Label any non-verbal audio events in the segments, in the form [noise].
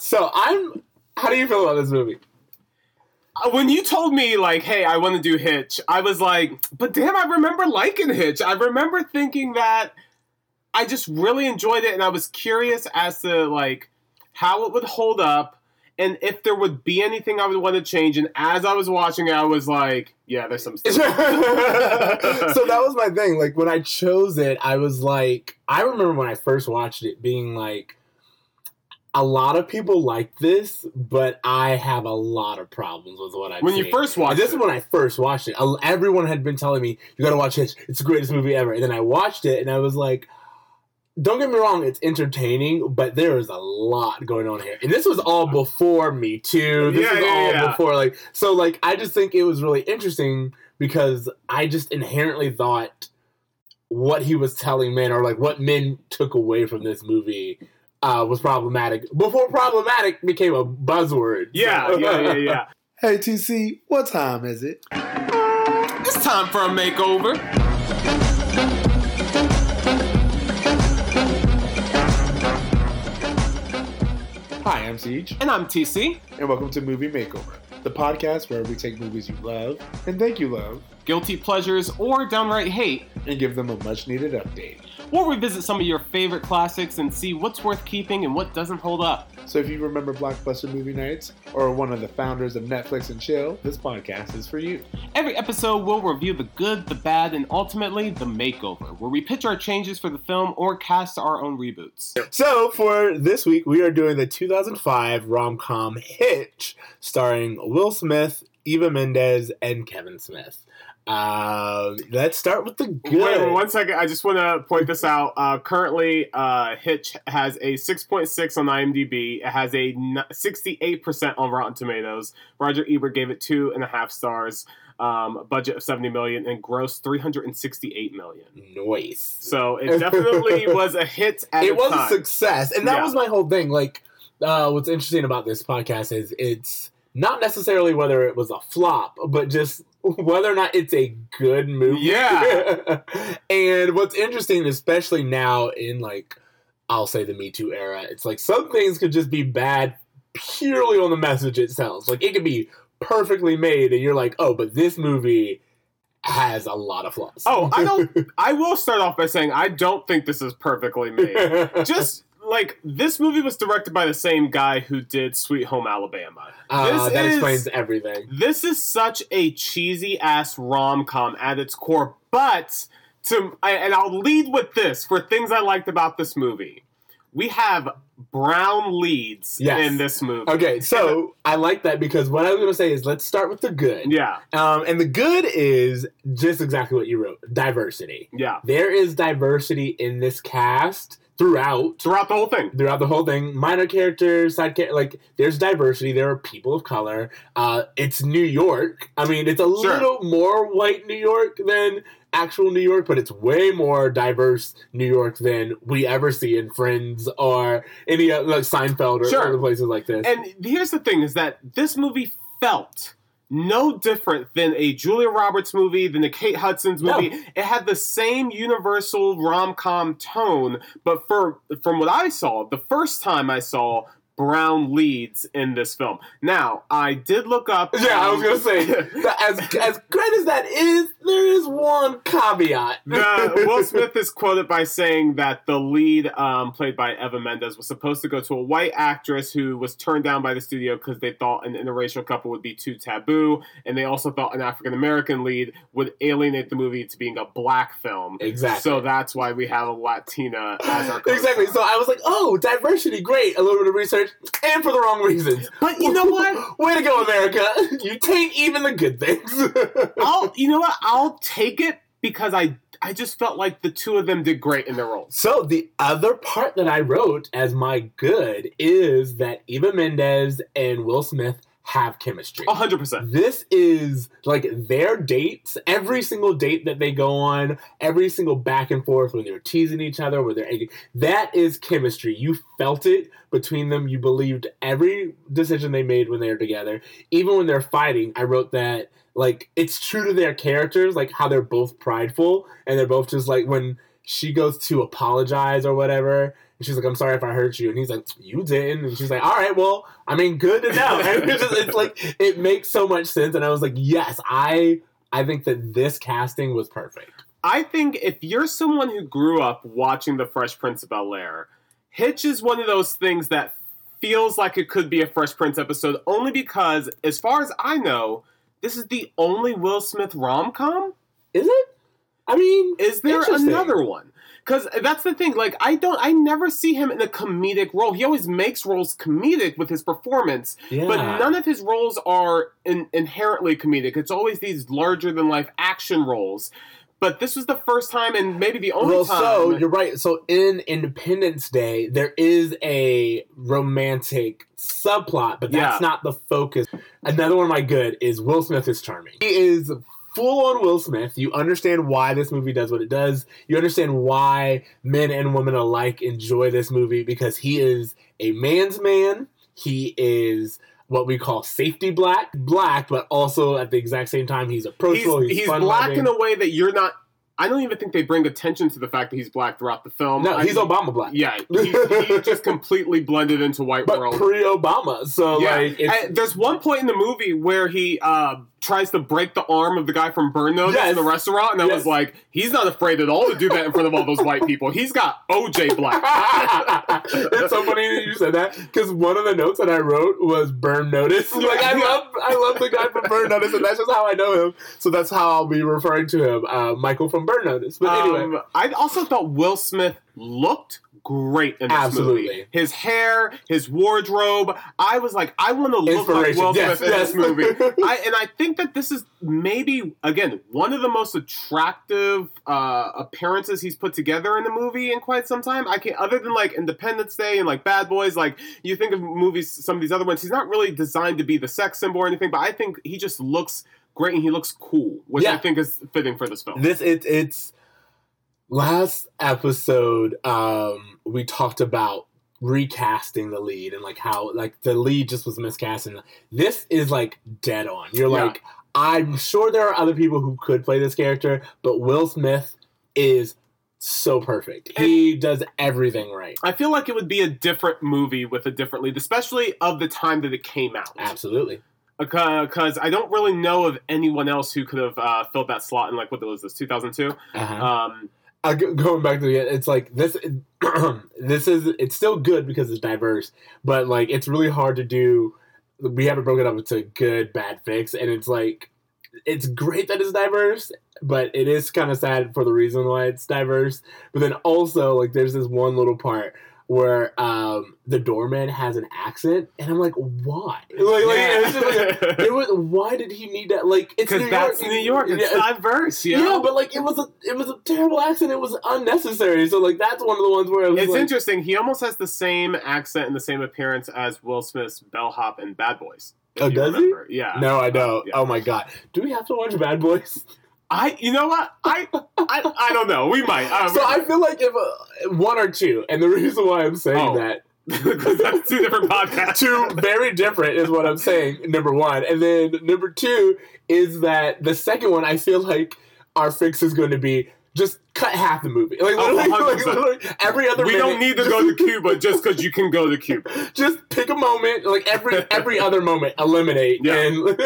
So I'm. How do you feel about this movie? Uh, When you told me like, "Hey, I want to do Hitch," I was like, "But damn, I remember liking Hitch. I remember thinking that I just really enjoyed it, and I was curious as to like how it would hold up." And if there would be anything I would want to change, and as I was watching it, I was like, "Yeah, there's some stuff [laughs] so that was my thing. Like when I chose it, I was like, I remember when I first watched it being like, a lot of people like this, but I have a lot of problems with what I. when you first watched this it, is when I first watched it. Everyone had been telling me you got to watch it. It's the greatest movie ever. And then I watched it, and I was like, "Don't get me wrong, it's entertaining, but there is a lot going on here." And this was all before Me Too. This Yeah, was yeah, all yeah. before like so. Like I just think it was really interesting because I just inherently thought what he was telling men or like what men took away from this movie. Uh, was problematic before problematic became a buzzword. yeah, yeah, yeah, yeah. [laughs] Hey TC, what time is it? It's time for a makeover. Hi, I'm Siege, And I'm TC. and welcome to Movie Makeover, the podcast where we take movies you love and think you love Guilty pleasures or downright hate. and give them a much needed update. We'll revisit some of your favorite classics and see what's worth keeping and what doesn't hold up. So if you remember Blockbuster Movie Nights or one of the founders of Netflix and Chill, this podcast is for you. Every episode, we'll review the good, the bad, and ultimately the makeover, where we pitch our changes for the film or cast our own reboots. So for this week, we are doing the 2005 rom com Hitch, starring Will Smith, Eva Mendes, and Kevin Smith. Um, let's start with the good. Wait, one second. I just want to point this out. Uh, currently, uh, Hitch has a 6.6 on IMDb. It has a 68% on Rotten Tomatoes. Roger Ebert gave it two and a half stars. Um, budget of 70 million and gross 368 million. Noise. So it definitely [laughs] was a hit at it was time. a success, and that Yeah. was my whole thing. Like, uh, what's interesting about this podcast is it's not necessarily whether it was a flop, but just [laughs] whether or not it's a good movie. Yeah. [laughs] and what's interesting, especially now in like, I'll say the Me Too era, it's like some things could just be bad purely on the message itself. Like it could be perfectly made, and you're like, oh, but this movie has a lot of flaws. Oh, I don't. [laughs] I will start off by saying I don't think this is perfectly made. Just like this movie was directed by the same guy who did Sweet Home Alabama. Uh, this that is- explains everything. This is such a cheesy ass rom com at its core, but to and I'll lead with this for things I liked about this movie. We have brown leads Yes. in this movie. Okay, so I like that because what I was going to say is let's start with the good. Yeah, Um, and the good is just exactly what you wrote diversity. yeah. There is diversity in this cast throughout. Throughout the whole thing. Throughout the whole thing, minor characters, side characters, like there's diversity. There are people of color. Uh, it's New York. I mean, it's a Sure. little more white New York than actual New York, but it's way more diverse New York than we ever see in Friends or any other, like Seinfeld or Sure. other places like this. And here's the thing: is that this movie felt no different than a Julia Roberts movie, than a Kate Hudson's No. movie. It had the same universal rom com tone, but for from what I saw, the first time I saw brown leads in this film. Now, I did look up. Yeah, I was um, gonna say as as great as that is, there is one caveat. [laughs] the, Will Smith is quoted by saying that the lead, um, played by Eva Mendes, was supposed to go to a white actress who was turned down by the studio because they thought an interracial couple would be too taboo, and they also thought an African American lead would alienate the movie to being a black film. Exactly. So that's why we have a Latina as our [laughs] exactly. So I was like, oh, diversity, great. A little bit of research, and for the wrong reasons. But you know what? [laughs] Way to go, America! You take even the good things. [laughs] I'll you know what? I'll take it because I I just felt like the two of them did great in their roles. so the other part that I wrote as my good is that Eva Mendes and Will Smith have chemistry. Hundred percent. This is like their dates, every single date that they go on, every single back and forth when they're teasing each other, where they're that is chemistry. You felt it between them. You believed every decision they made when they were together. Even when they're fighting, I wrote that like it's true to their characters, like how they're both prideful and they're both just like when she goes to apologize or whatever. And she's like, I'm sorry if I hurt you. And he's like, You didn't. And she's like, All right, well, I mean, good to know. [laughs] It's, just, it's like, it makes so much sense. And I was like, Yes, I. I think that this casting was perfect. I think if you're someone who grew up watching The Fresh Prince of Bel Air, Hitch is one of those things that feels like it could be a Fresh Prince episode only because, as far as I know, this is the only Will Smith rom com. Is it? I mean, Is there another one? Because that's the thing. Like, I don't, I never see him in a comedic role. He always makes roles comedic with his performance, yeah. but none of his roles are in, inherently comedic. It's always these larger than life action roles. But this was the first time, and maybe the only well, time. so you're right. So in Independence Day, there is a romantic subplot, but that's Yeah. not the focus. Another one of my good is Will Smith is charming. He is full on Will Smith. You understand why this movie does what it does. You understand why men and women alike enjoy this movie because he is a man's man. He is what we call safety black, black, but also at the exact same time he's he's, approachable. He's, he's fun black in a way that you're not. I don't even think they bring attention to the fact that he's black throughout the film. No, I- he's Obama black. Yeah, he, [laughs] he just completely blended into white but world. pre-Obama. So yeah, like, there's one point in the movie where he uh, tries to break the arm of the guy from Burn Notice Yes. in the restaurant, and I Yes. was like, he's not afraid at all to do that in front of all those white people. He's got OJ black. [laughs] it's so funny that you said that because one of the notes that I wrote was Burn Notice. Like I love, I love the guy from Burn Notice, and that's just how I know him. So that's how I'll be referring to him, uh, Michael from Burn Notice. But anyway, Um, I also thought Will Smith looked great in this Absolutely. movie. His hair, his wardrobe. I was like, I want to look like. Will Yes, Smith in yes. this [laughs] movie. I, and I think that this is maybe again one of the most attractive uh, appearances he's put together in the movie in quite some time. I can't, other than like Independence Day and like Bad Boys. Like you think of movies, some of these other ones, he's not really designed to be the sex symbol or anything. But I think he just looks great and he looks cool, which I think is fitting for this film. this it, it's last episode um we talked about recasting the lead and like how like the lead just was miscast and this is like dead on you're Yeah. like i'm sure there are other people who could play this character but will smith is so perfect he does everything right I feel like it would be a different movie with a different lead, especially of the time that it came out. absolutely Because I don't really know of anyone else who could have uh, filled that slot in like what was this 2002. uh-huh. Um, go- going back to the it's like this [clears throat] this is it's still good because it's diverse but like it's really hard to do we haven't broken up into good bad fix and it's like it's great that it's diverse but it is kind of sad for the reason why it's diverse but then also like there's this one little part where um the doorman has an accent and i'm like why like, like it's just like [laughs] it was why did he need that like it's New that's York. New York. It's Yeah, diverse. You yeah, but like it was a it was a terrible accent. It was unnecessary. So like that's one of the ones where it was it's like, interesting. He almost has the same accent and the same appearance as Will Smith's bellhop in Bad Boys. Oh, you does he? Yeah. No, I don't. Yeah. Oh my god, do we have to watch Bad Boys? [laughs] I. You know what? I. I, I don't know. We might. Uh, So I feel like if uh, one or two, and the reason why I'm saying Oh. that [laughs] because that's two different podcasts. two very different is what I'm saying. Number one, and then number two is that the second one, I feel like our fix is going to be just cut half the movie. Like Oh, literally, [laughs] like, literally every other. we minute, don't need to go to Cuba just because you can go to Cuba. [laughs] just pick a moment, like every every other moment, eliminate Yeah. and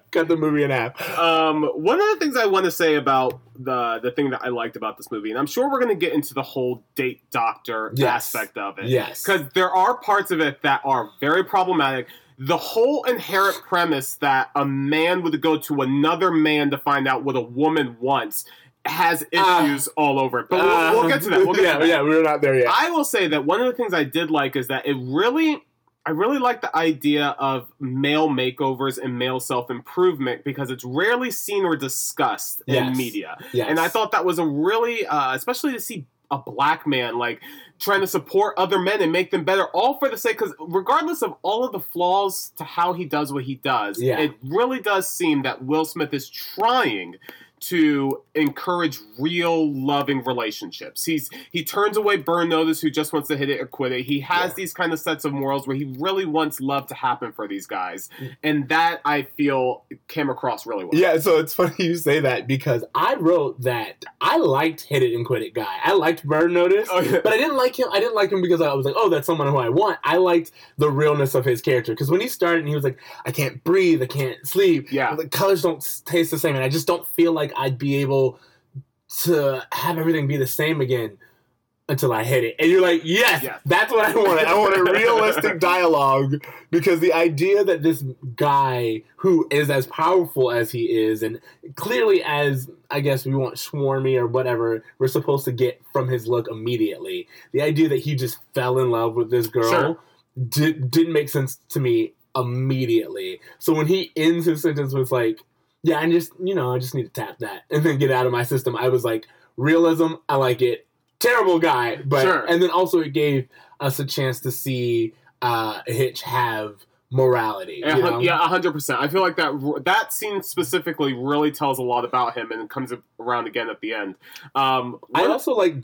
[laughs] cut the movie in half. Um, one of the things I want to say about the the thing that I liked about this movie, and I'm sure we're going to get into the whole date doctor Yes. aspect of it, Yes, because there are parts of it that are very problematic. The whole inherent premise that a man would go to another man to find out what a woman wants has Ah. issues all over it. But we'll, we'll get to that. We'll get [laughs] yeah, to that. yeah, we're not there yet. I will say that one of the things I did like is that it really, I really like the idea of male makeovers and male self improvement because it's rarely seen or discussed in media. Yes. And I thought that was a really, uh, especially to see a black man like trying to support other men and make them better, all for the sake. Because regardless of all of the flaws to how he does what he does, Yeah. it really does seem that Will Smith is trying to encourage real loving relationships. He's he turns away Burn Notice, who just wants to hit it or quit it. He has Yeah. these kind of sets of morals where he really wants love to happen for these guys, Mm. and that I feel came across really well. Yeah, so it's funny you say that because I wrote that I liked Hit It and Quit It guy. I liked Burn Notice, Oh, yeah. but I didn't like him. I didn't like him because I was like, oh, that's someone who I want. I liked the realness of his character because when he started and he was like, I can't breathe, I can't sleep. Yeah. the colors don't taste the same, and I just don't feel like I'd be able to have everything be the same again until I hit it. And you're like, yes, Yes. that's what I [laughs] wanted. I want a realistic dialogue because the idea that this guy who is as powerful as he is and clearly as I guess we want swarmy or whatever we're supposed to get from his look immediately. The idea that he just fell in love with this girl Sure. did, didn't make sense to me immediately. So when he ends his sentence with like, yeah, I just you know I just need to tap that and then get out of my system. I was like, realism, I like it. Terrible guy, but Sure. and then also it gave us a chance to see uh, Hitch have morality. Yeah, you know? yeah, hundred percent. I feel like that that scene specifically really tells a lot about him, and it comes around again at the end. Um, I also like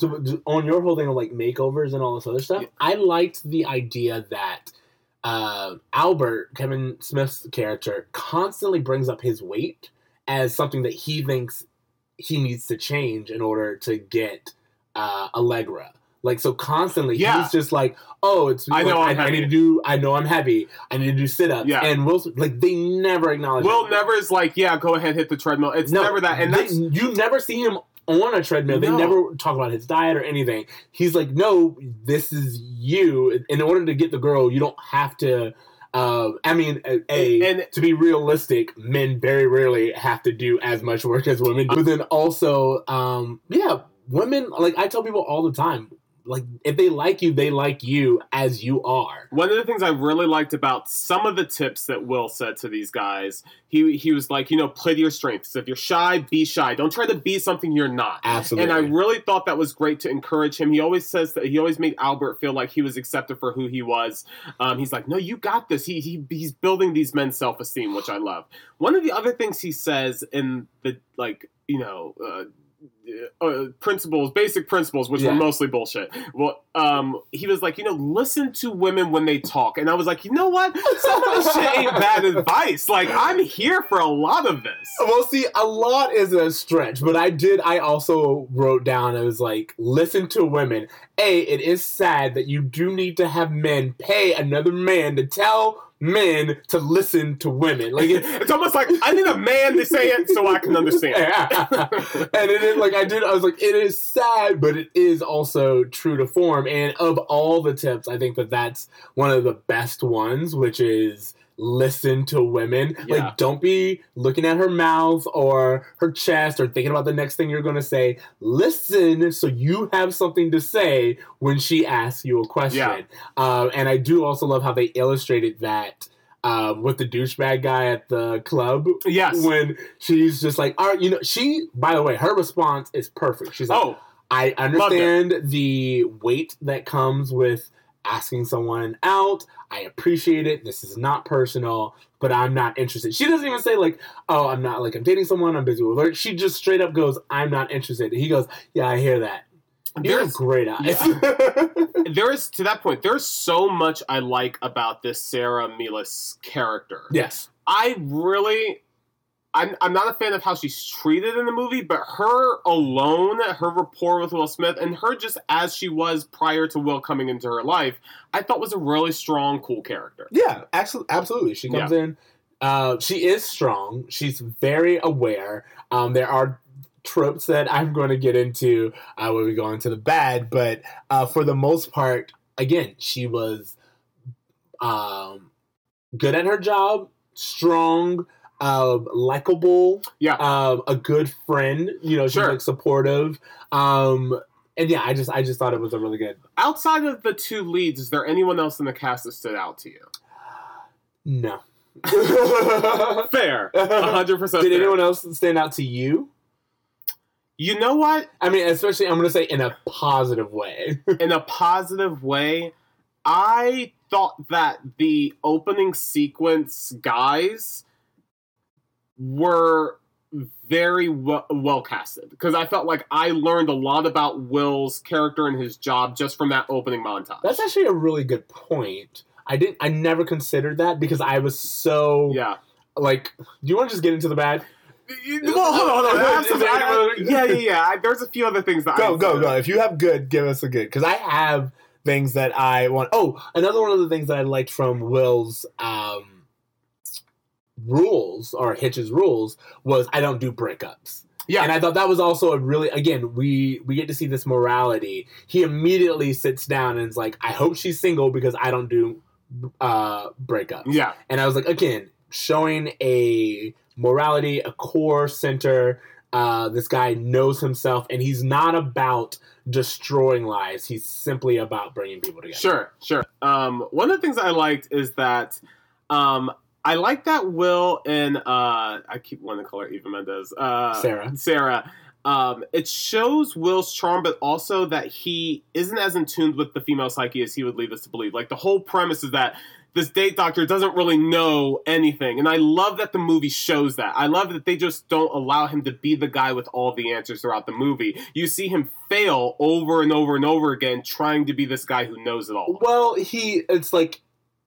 on your whole thing of like makeovers and all this other stuff. Yeah. I liked the idea that uh, Albert Kevin Smith's character constantly brings up his weight as something that he thinks he needs to change in order to get uh, Allegra. Like so, constantly Yeah. he's just like, "Oh, it's I know I, I'm I need to do. I know I'm heavy. I need to do sit ups." Yeah. and Will like they never acknowledge. Will that. never is like, yeah, go ahead, hit the treadmill. It's No, never that, and they- that's you never see him on a treadmill. They never talk about his diet or anything. He's like, no, this is you. In order to get the girl, you don't have to. Uh, I mean, a, a- And- to be realistic, men very rarely have to do as much work as women. But then also, um, yeah, women. Like I tell people all the time, like if they like you, they like you as you are. One of the things I really liked about some of the tips that Will said to these guys, he he was like, you know, play to your strengths. If you're shy, be shy. Don't try to be something you're not. Absolutely. And I really thought that was great to encourage him. He always says that he always made Albert feel like he was accepted for who he was. Um, he's like, no, you got this. He, he he's building these men's self esteem, which I love. One of the other things he says in the like, you know. Uh, uh, principles, basic principles, which Yeah. were mostly bullshit. Well, um, he was like, you know, listen to women when they talk, and I was like, you know what? Some of this shit ain't bad advice. Like, I'm here for a lot of this. Well, see, a lot is a stretch, but I did. I also wrote down. I was like, listen to women. A, it is sad that you do need to have men pay another man to tell men to listen to women. Like it's. It's almost like I need a man to say it so I can understand. [laughs] and it is like I did. I was like, it is sad, but it is also true to form. And of all the tips, I think that that's one of the best ones, which is listen to women. Yeah. Like, don't be looking at her mouth or her chest or thinking about the next thing you're going to say. Listen so you have something to say when she asks you a question. Yeah. Uh, and I do also love how they illustrated that. Um, with the douchebag guy at the club, Yes. when she's just like, all right, you know, she, by the way, her response is perfect. She's like, Oh, I understand the weight that comes with asking someone out. I appreciate it. This is not personal, but I'm not interested. She doesn't even say, like, oh, I'm not, like, I'm dating someone, I'm busy with work. She just straight up goes, I'm not interested. He goes, yeah, I hear that. You have there's great eyes. [laughs] there is to that point. There's so much I like about this Sarah Melas character. yes. I really. I'm, I'm not a fan of how she's treated in the movie, but her alone, her rapport with Will Smith, and her just as she was prior to Will coming into her life, I thought was a really strong, cool character. Yeah, absolutely. She comes in. Uh, she is strong. She's very aware. Um, there are tropes that I'm going to get into uh, when we go into the bad, but uh, for the most part, again, she was um, good at her job, strong, uh, likable, Yeah. um, a good friend. You know, she's Sure. like supportive. Um, and yeah, I just I just thought it was a really good. Outside of the two leads, is there anyone else in the cast that stood out to you? No. [laughs] Fair, hundred percent. Did anyone else stand out to you? You know what? I mean, especially I'm going to say in a positive way. [laughs] in a positive way, I thought that the opening sequence guys were very well, well casted because I felt like I learned a lot about Will's character and his job just from that opening montage. That's actually a really good point. I didn't. I never considered that because I was so yeah. like. Do you want to just get into the bad? Well, hold on, hold on. I have Is some- I- I- yeah, yeah, yeah. I, there's a few other things that Go I go go! If you have good, give us a good because I have things that I want. Oh, another one of the things that I liked from Will's um, rules or Hitch's rules was I don't do breakups. Yeah, And I thought that was also a really again we we get to see this morality. He immediately sits down and is like, I hope she's single because I don't do uh breakups. yeah, And I was like, again, showing a morality, a core center. Uh, this guy knows himself, and he's not about destroying lives. He's simply about bringing people together. Sure, sure. Um, one of the things I liked is that um, I like that Will and uh, I keep wanting to call her Eva Mendes, uh, Sarah. Sarah. Um, it shows Will's charm, but also that he isn't as in tune with the female psyche as he would lead us to believe. Like the whole premise is that this date doctor doesn't really know anything, and I love that the movie shows that. I love that they just don't allow him to be the guy with all the answers throughout the movie. You see him fail over and over and over again, trying to be this guy who knows it all. Well, he it's like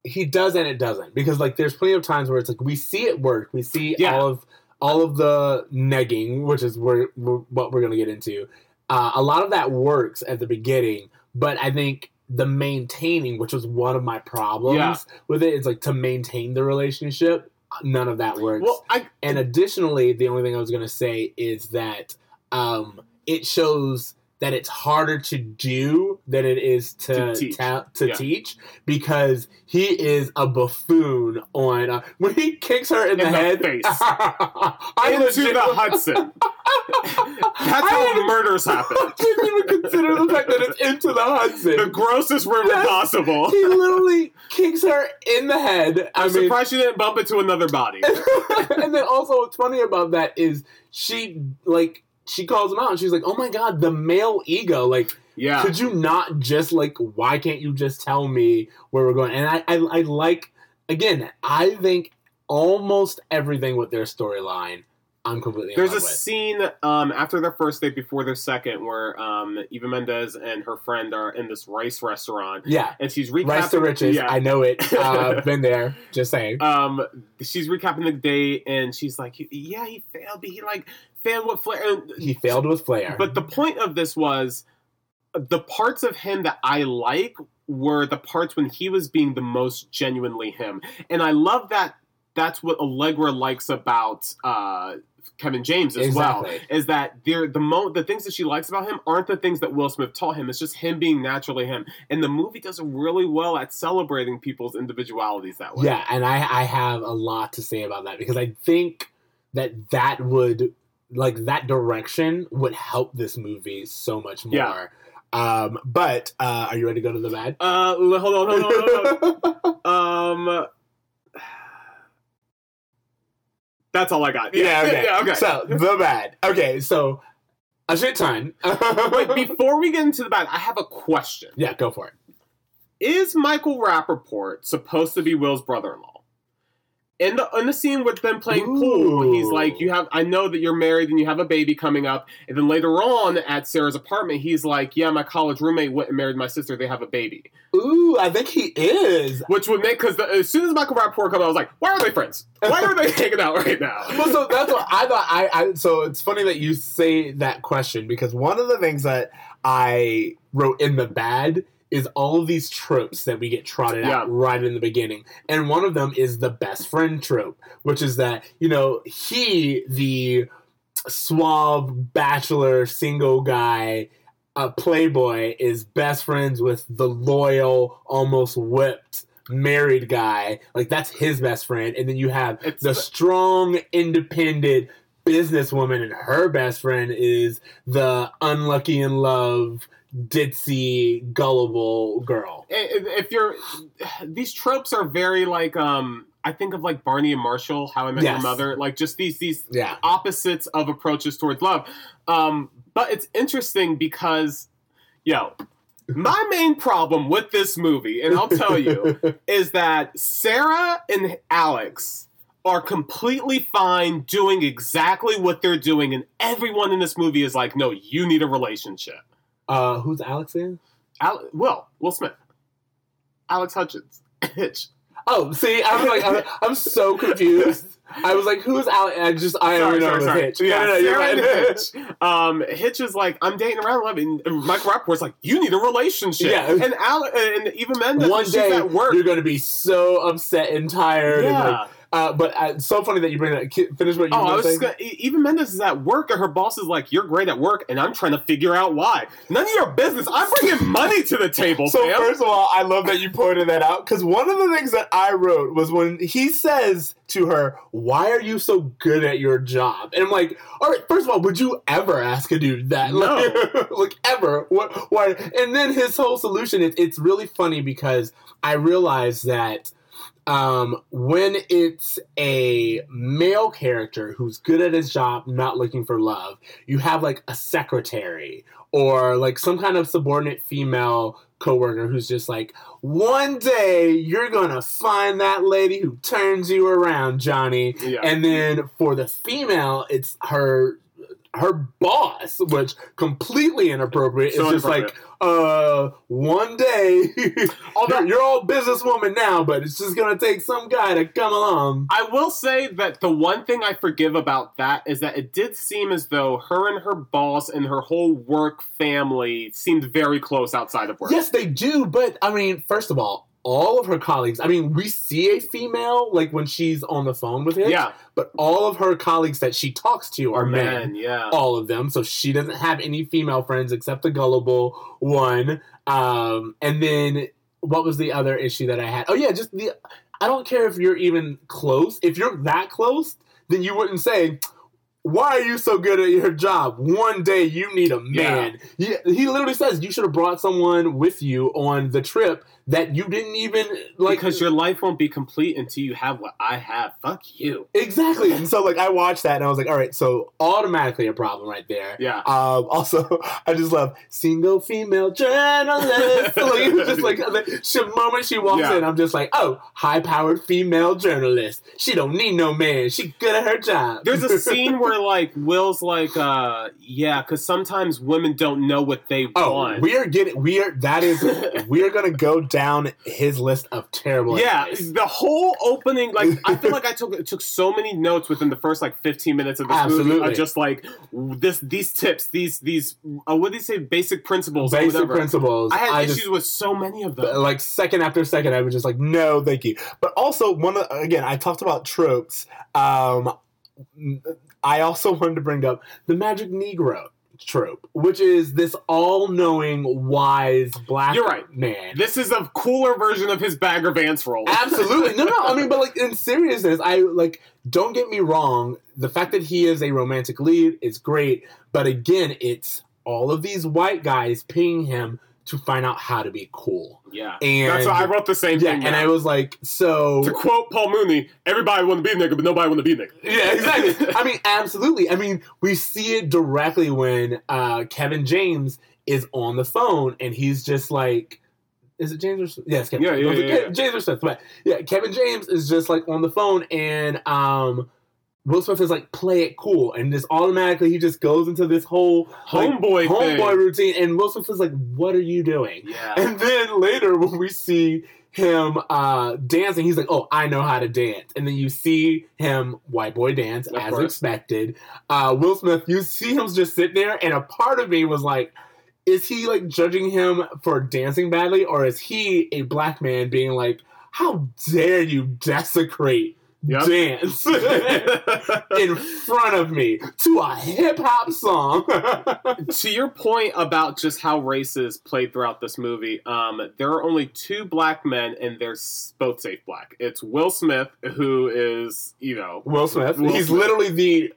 he does and it doesn't because like there's plenty of times where it's like we see it work. We see Yeah. all of all of the negging, which is where, where what we're gonna get into. Uh, a lot of that works at the beginning, but I think the maintaining, which was one of my problems Yeah. with it, is like to maintain the relationship. None of that works. Well, I And additionally, the only thing I was going to say is that um, it shows that it's harder to do than it is to To teach. ta- to Yeah. teach because he is a buffoon on uh, when he kicks her in, In the, the head. face. [laughs] I into legit- the Hudson. [laughs] That's I how murders happen. [laughs] I didn't even consider the fact that it's into the Hudson. The grossest river Yes. possible. he literally kicks her in the head. I I'm mean, surprised she didn't bump into another body. and then also what's funny about that is she like she calls him out and she's like, "Oh my god, the male ego! Like, Yeah. could you not just like? Why can't you just tell me where we're going?" And I, I, I like again. I think almost everything with their storyline, I'm completely. There's a with. scene um, after their first date, before their second, where um, Eva Mendes and her friend are in this rice restaurant, yeah, and she's recapping. rice to riches. Yeah. I know it. [laughs] Uh, been there. Just saying. um, she's recapping the date, and she's like, "Yeah, he failed, but he like failed with flair." he failed with flair. But the point of this was the parts of him that I like were the parts when he was being the most genuinely him. And I love that that's what Allegra likes about uh, Kevin James as well. Is that they're the mo- the things that she likes about him aren't the things that Will Smith taught him. It's just him being naturally him. And the movie does really well at celebrating people's individualities that way. Yeah, and I I have a lot to say about that because I think that that would like that direction would help this movie so much more. Yeah. Um, but uh, are you ready to go to the bad? Uh, hold on, hold on, hold on. [laughs] um, that's all I got. yeah, okay. [laughs] yeah, okay. So the bad. Okay, so a shit ton. Wait, [laughs] before we get into the bad, I have a question. yeah, go for it. Is Michael Rapaport supposed to be Will's brother-in-law? In the in the scene with them playing pool, he's like, "You have, I know that you're married and you have a baby coming up." And then later on at Sarah's apartment, he's like, "Yeah, my college roommate went and married my sister. They have a baby," Ooh, I think he is. which would make because as soon as Michael Rapaport comes, out I was like, "Why are they friends? Why are they [laughs] hanging out right now?" [laughs] well, so that's what I thought. I, I so it's funny that you say that question because one of the things that I wrote in the bad is all of these tropes that we get trotted Yeah. out right in the beginning, and one of them is the best friend trope, which is that you know he the suave bachelor single guy. A playboy is best friends with the loyal, almost whipped married guy. Like that's his best friend, and then you have It's the the- strong, independent businesswoman, and her best friend is the unlucky in love, ditzy, gullible girl. if you're these tropes are very like um I think of like Barney and Marshall, How I Met Your Mother, like just these these Yeah. opposites of approaches towards love. Um, but it's interesting because, yo, my main problem with this movie, and I'll tell you, [laughs] is that Sarah and Alex are completely fine doing exactly what they're doing, and everyone in this movie is like, "No, you need a relationship." Uh, who's Alex in? Al- Will Will Smith, Alex Hitchens, [laughs] Hitch. Oh, see, I was like, I'm, I'm so confused. I was like, who's Alex? I just, I Sorry, only know sorry, it was sorry. Hitch. Yeah, no, no, you're right. [laughs] Hitch. Um, Hitch is like, I'm dating around eleven. And Michael Rapaport's like, you need a relationship. Yeah. And Al and Eva Mendes, One day, at work. you're going to be so upset and tired. And Yeah. like, uh, but uh, it's so funny that you bring that. Finish what you Oh, were I was gonna, E- Eva Mendes is at work, and her boss is like, "You're great at work," and I'm trying to figure out why. None of your business. I'm bringing money to the table, So fam. first of all, I love that you pointed that out because one of the things that I wrote was when he says to her, "Why are you so good at your job?" And I'm like, "All right, first of all, would you ever ask a dude that? [laughs] No. Like, [laughs] like ever? What? Why?" And then his whole solution is it's really funny because I realized that um, when it's a male character who's good at his job, not looking for love, you have like a secretary or like some kind of subordinate female coworker who's just like, one day you're gonna find that lady who turns you around, Johnny. yeah. And then for the female, it's her her boss, which completely inappropriate. So it's just like, uh, one day [laughs] Although- you're, you're all businesswoman now, but it's just gonna take some guy to come along. I will say that the one thing I forgive about that is that it did seem as though her and her boss and her whole work family seemed very close outside of work. Yes, they do, but I mean, first of all, all of her colleagues. I mean, we see a female like when she's on the phone with him. Yeah. but all of her colleagues that she talks to are men. men, yeah. all of them. So she doesn't have any female friends except the gullible one. Um, and then what was the other issue that I had? Oh yeah, just the. I don't care if you're even close. If you're that close, then you wouldn't say. Why are you so good at your job? One day you need a man. He, he literally says you should have brought someone with you on the trip that you didn't even like. because your life won't be complete until you have what I have. Fuck you. exactly. And so like I watched that and I was like, all right, so automatically a problem right there. Yeah. Um, also, [laughs] I just love single female journalist. [laughs] like, just like the moment she walks Yeah. in, I'm just like, oh, high powered female journalist. She don't need no man. She good at her job. There's a [laughs] scene where like Will's like, uh, yeah, because sometimes women don't know what they Oh, want. we are getting we are that is we are gonna go down his list of terrible. yeah, the whole opening, like I feel like I took [laughs] took so many notes within the first like 15 minutes of this movie. Absolutely. Of just like this, these tips, these these uh, what do they say, basic principles, basic principles. I had just- issues with so many of them. like second after second, I was just like, no, thank you. But also one of again, I talked about tropes. Um, I also wanted to bring up the magic Negro trope, which is this all-knowing, wise black You're right. man. This is a cooler version of his Bagger Vance role. Absolutely. No, no. I mean, but like in [laughs] seriousness, I like. Don't get me wrong. The fact that he is a romantic lead is great, but again, it's all of these white guys paying him to find out how to be cool. yeah, And that's why I wrote the same yeah, thing. and down. I was like, so to quote Paul Mooney, everybody want to be a nigga, but nobody want to be a nigga. yeah, exactly. I mean, absolutely. I mean, we see it directly when uh, Kevin James is on the phone and he's just like, is it James or Smith? Yes, Kevin. Yeah, yeah, yeah, yeah. James or Smith. But yeah, Kevin James is just like on the phone and um, Will Smith is like, play it cool. And just automatically he just goes into this whole like, Homeboy thing. homeboy routine. And Will Smith is like, what are you doing? Yeah. And then later, [laughs] when we see him uh, dancing, he's like, "Oh, I know how to dance." And then you see him white boy dance Of as course. expected. Uh, Will Smith, you see him just sitting there, and a part of me was like, "Is he like judging him for dancing badly, or is he a black man being like, how dare you desecrate?" Yep. Dance [laughs] in front of me to a hip hop song. [laughs] to your point about just how race is played throughout this movie, um, there are only two black men, and they're both safe black. It's Will Smith, who is, you know, Will Smith. Will He's Smith. literally the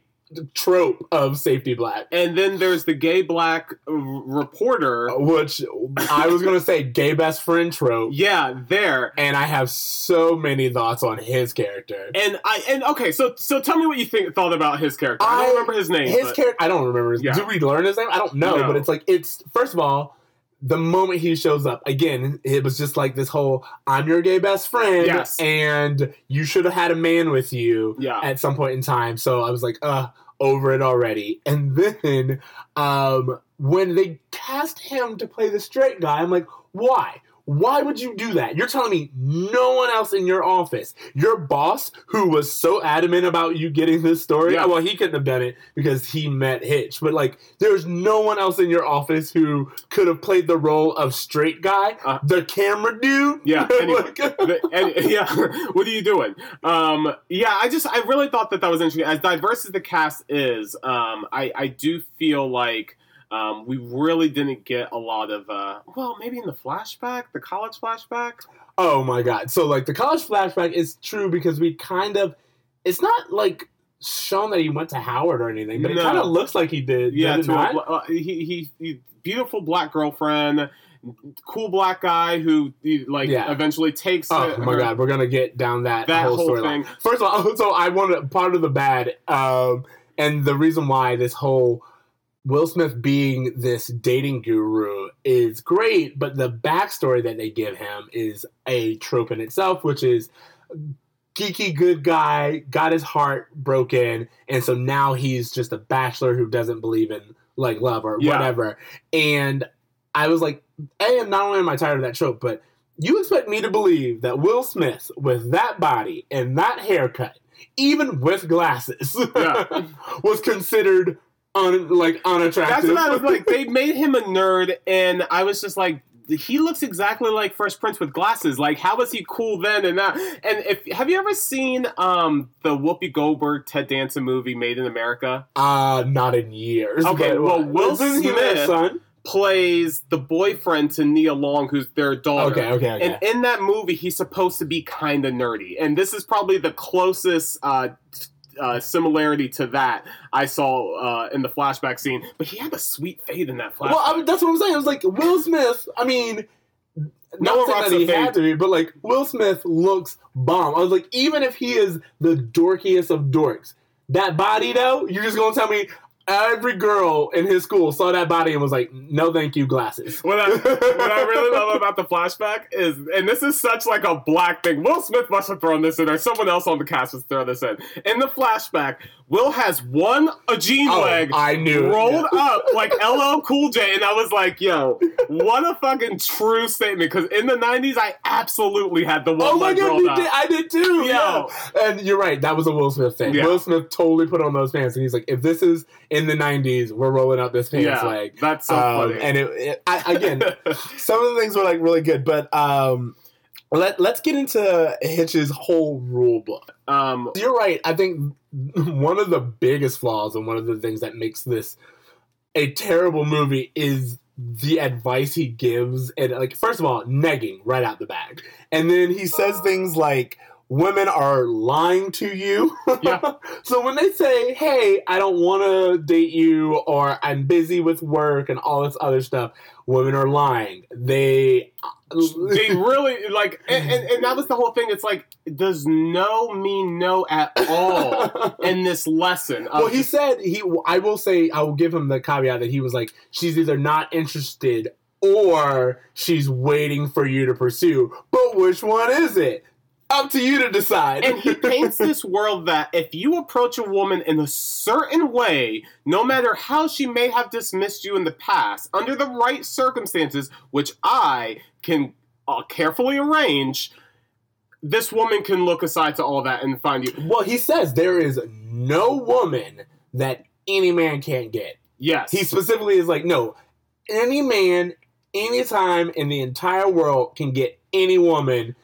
trope of safety black. and then there's the gay black r- reporter. Uh, which I was gonna say gay best friend trope, Yeah, there. and I have so many thoughts on his character. And I and okay, so so tell me what you think thought about his character. I, don't remember his name. His character, I don't remember. His, Yeah. Do we learn his name? I don't know, No. but it's like it's first of all, the moment he shows up, again, it was just like this whole I'm your gay best friend, Yes. and you should have had a man with you Yeah. at some point in time. So I was like, uh, over it already. [laughs] And then um, when they cast him to play the straight guy, I'm like, why? Why would you do that? You're telling me no one else in your office, your boss, who was so adamant about you getting this story. Yeah. Well, he couldn't have done it because he met Hitch, but like, there's no one else in your office who could have played the role of straight guy, Uh, the camera dude. Yeah, [laughs] anyway. [laughs] The- yeah, [laughs] what are you doing? Um, yeah, I just I really thought that that was interesting. As diverse as the cast is, um, I I do feel like um, we really didn't get a lot of uh, well, maybe in the flashback, the college flashback. Oh my god. So like the college flashback is true because we kind of it's not like shown that he went to Howard or anything, but No. it kind of looks like he did. Yeah, to a, uh, he, he he beautiful black girlfriend, cool black guy who like Yeah. eventually takes. Oh her- my god, we're gonna get down that, That whole, whole thing. First of all, [laughs] so I wanted part of the bad, um, and the reason why this whole Will Smith being this dating guru is great, but the backstory that they give him is a trope in itself, which is geeky good guy got his heart broken, and so now he's just a bachelor who doesn't believe in like love or Yeah. whatever. And I was like, A, not only am I tired of that trope, but you expect me to believe that Will Smith, with that body and that haircut, even with glasses, [laughs] Yeah. was considered un, like That's what I was like. They made him a nerd, and I was just like, he looks exactly like Fresh Prince with glasses. Like, how was he cool then and now? And if have you ever seen um the Whoopi Goldberg Ted Danson movie Made in America? uh, not in years. Okay, but, well, Will isn't he their Smith- son? Plays the boyfriend to Nia Long, who's their daughter. Okay, okay, okay. And in that movie, he's supposed to be kind of nerdy, and this is probably the closest uh, uh, similarity to that I saw uh, in the flashback scene. But he had a sweet fade in that flashback. well, I, that's what I'm saying. I was like, Will Smith. I mean, No not one that he fade. had to be, but like Will Smith looks bomb. I was like, even if he is the dorkiest of dorks, that body though, you're just gonna tell me every girl in his school saw that body and was like, no, thank you, glasses. What I, what I really love [laughs] about the flashback is, and this is such like a black thing. Will Smith must have thrown this in, or someone else on the cast must throw this in. In the flashback, Will has one a jean Oh, leg I knew rolled up like [laughs] LL Cool J, and I was like, "Yo, what a fucking true statement!" Because in the '90s, I absolutely had the one Oh my god, you up. did, I did too. Yo. Yeah. And you're right, that was a Will Smith thing. Yeah. Will Smith totally put on those pants, and he's like, if this is in the '90s, we're rolling up this pants yeah, leg. that's so Um, funny. and it, it I, again, [laughs] some of the things were like really good, but um, let let's get into Hitch's whole rule book. um, You're right. I think one of the biggest flaws and one of the things that makes this a terrible movie is the advice he gives and like first of all negging right out the bag and then he says things like women are lying to you Yeah. [laughs] so when they say hey i don't want to date you or i'm busy with work and all this other stuff women are lying they uh, they [laughs] really like, and, and, and that was the whole thing. It's like, does no mean no at all [laughs] in this lesson? well, he said he. I will say I will give him the caveat that he was like, she's either not interested or she's waiting for you to pursue. But which one is it? Up to you to decide. and he [laughs] paints this world that if you approach a woman in a certain way, no matter how she may have dismissed you in the past, under the right circumstances, which I can uh, carefully arrange, this woman can look aside to all that and find you. well, he says there is no woman that any man can't get. Yes. He specifically is like, no, any man, anytime in the entire world can get any woman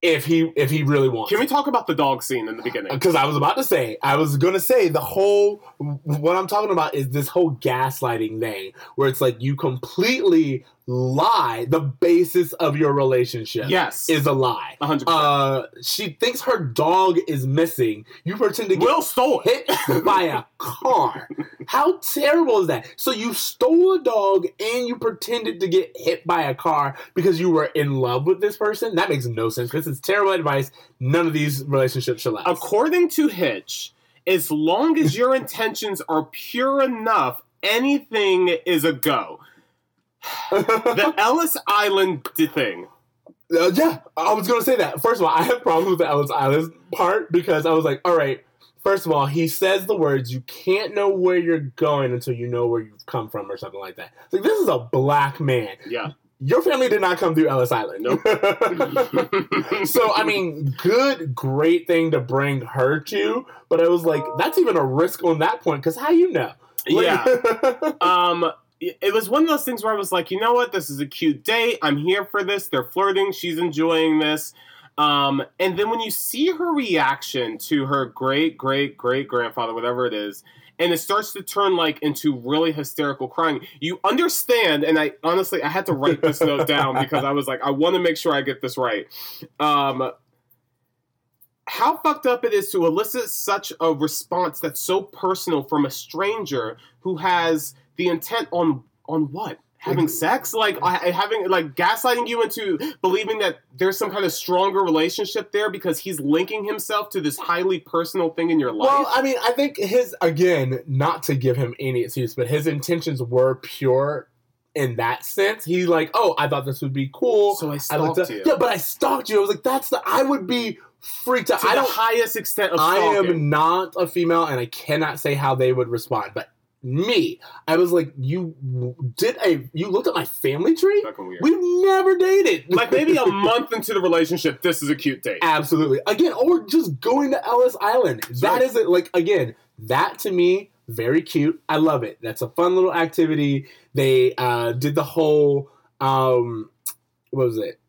if he if he really wants. can we talk about the dog scene in the beginning? Uh, because I was about to say, I was gonna say the whole what I'm talking about is this whole gaslighting thing, where it's like you completely lie. The basis of your relationship Yes. is a lie. 100%. Uh, she thinks her dog is missing. You pretend to get Will stole hit by a car. How terrible is that? So you stole a dog and you pretended to get hit by a car because you were in love with this person? That makes no sense. This is terrible advice. None of these relationships should last. According to Hitch, as long as your intentions are pure enough, anything is a go. The [laughs] Ellis Island thing. Uh, yeah, I was gonna say that. First of all, I have problems with the Ellis Island part because I was like, all right. First of all, he says the words, "You can't know where you're going until you know where you've come from," or something like that. It's like this is a black man. Yeah. Your family did not come through Ellis Island. Nope. [laughs] [laughs] so I mean, good, great thing to bring her to, but I was like, that's even a risk on that point because how you know? Like- Yeah. um it was one of those things where I was like, you know what, this is a cute date. I'm here for this. They're flirting. She's enjoying this. Um, and then when you see her reaction to her great great great grandfather, whatever it is, and it starts to turn like into really hysterical crying, you understand. And I honestly, I had to write this note down [laughs] because I was like, I want to make sure I get this right. Um, how fucked up it is to elicit such a response that's so personal from a stranger who has the intent on on what having sex like I- having like gaslighting you into believing that there's some kind of stronger relationship there because he's linking himself to this highly personal thing in your life Well, I mean, I think his again, not to give him any excuse, but his intentions were pure in that sense. He's like, "Oh, I thought this would be cool." so i I stalked up, you yeah, but I stalked you. I was like, "That's the." I would be freaked out. to I the highest extent of I am not a female, and I cannot say how they would respond. But me, I was like, "You did a? You looked at my family tree? We've never dated. [laughs] like maybe a [laughs] month into the relationship this is a cute date Absolutely. Again, or just going to Ellis Island. That right. is it. Like again, that to me, very cute. I love it. That's a fun little activity. They uh, did the whole um, what was it?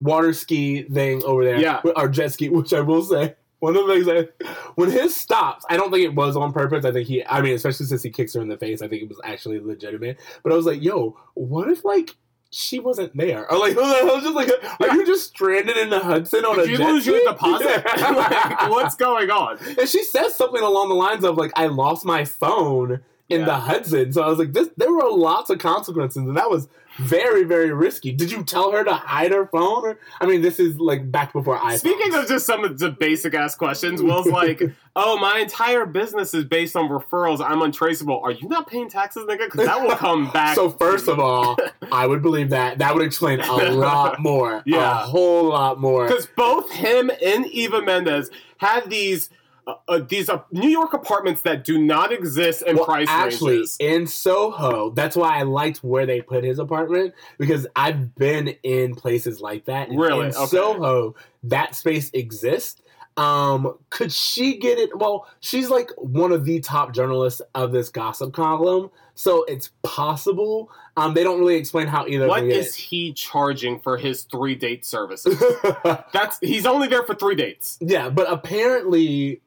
Water ski thing over there. Yeah. Or jet ski, [laughs] which I will say. One of the things I, when his stops, I don't think it was on purpose. I think he, I mean, especially since he kicks her in the face, I think it was actually legitimate. But I was like, yo, what if like she wasn't there? Or like, [laughs] I was just like, are you just stranded in the Hudson on a you jet lose your deposit Yeah. [laughs] [laughs] like, what's going on And she says something along the lines of like, "I lost my phone in Yeah. the Hudson." So I was like, "This." There were lots of consequences, and that was very, very risky. Did you tell her to hide her phone? Or I mean, this is like back before iPhone. Speaking of just some of the basic ass questions, Will's [laughs] like, "Oh, my entire business is based on referrals. I'm untraceable. Are you not paying taxes, nigga? Because that will come [laughs] back." so first of all, I would believe that. That would explain a [laughs] lot more. Yeah. a whole lot more. because both him and Eva Mendes had these uh, uh, these uh, New York apartments that do not exist in Well, price actually, ranges. in Soho, that's why I liked where they put his apartment because I've been in places like that. And Really? In Okay. Soho, that space exists. Um, could she get it? Well, she's like one of the top journalists of this gossip column, so it's possible. Um, they don't really explain how either. What is he charging for his three date services? [laughs] That's he's only there for three dates. yeah, but apparently,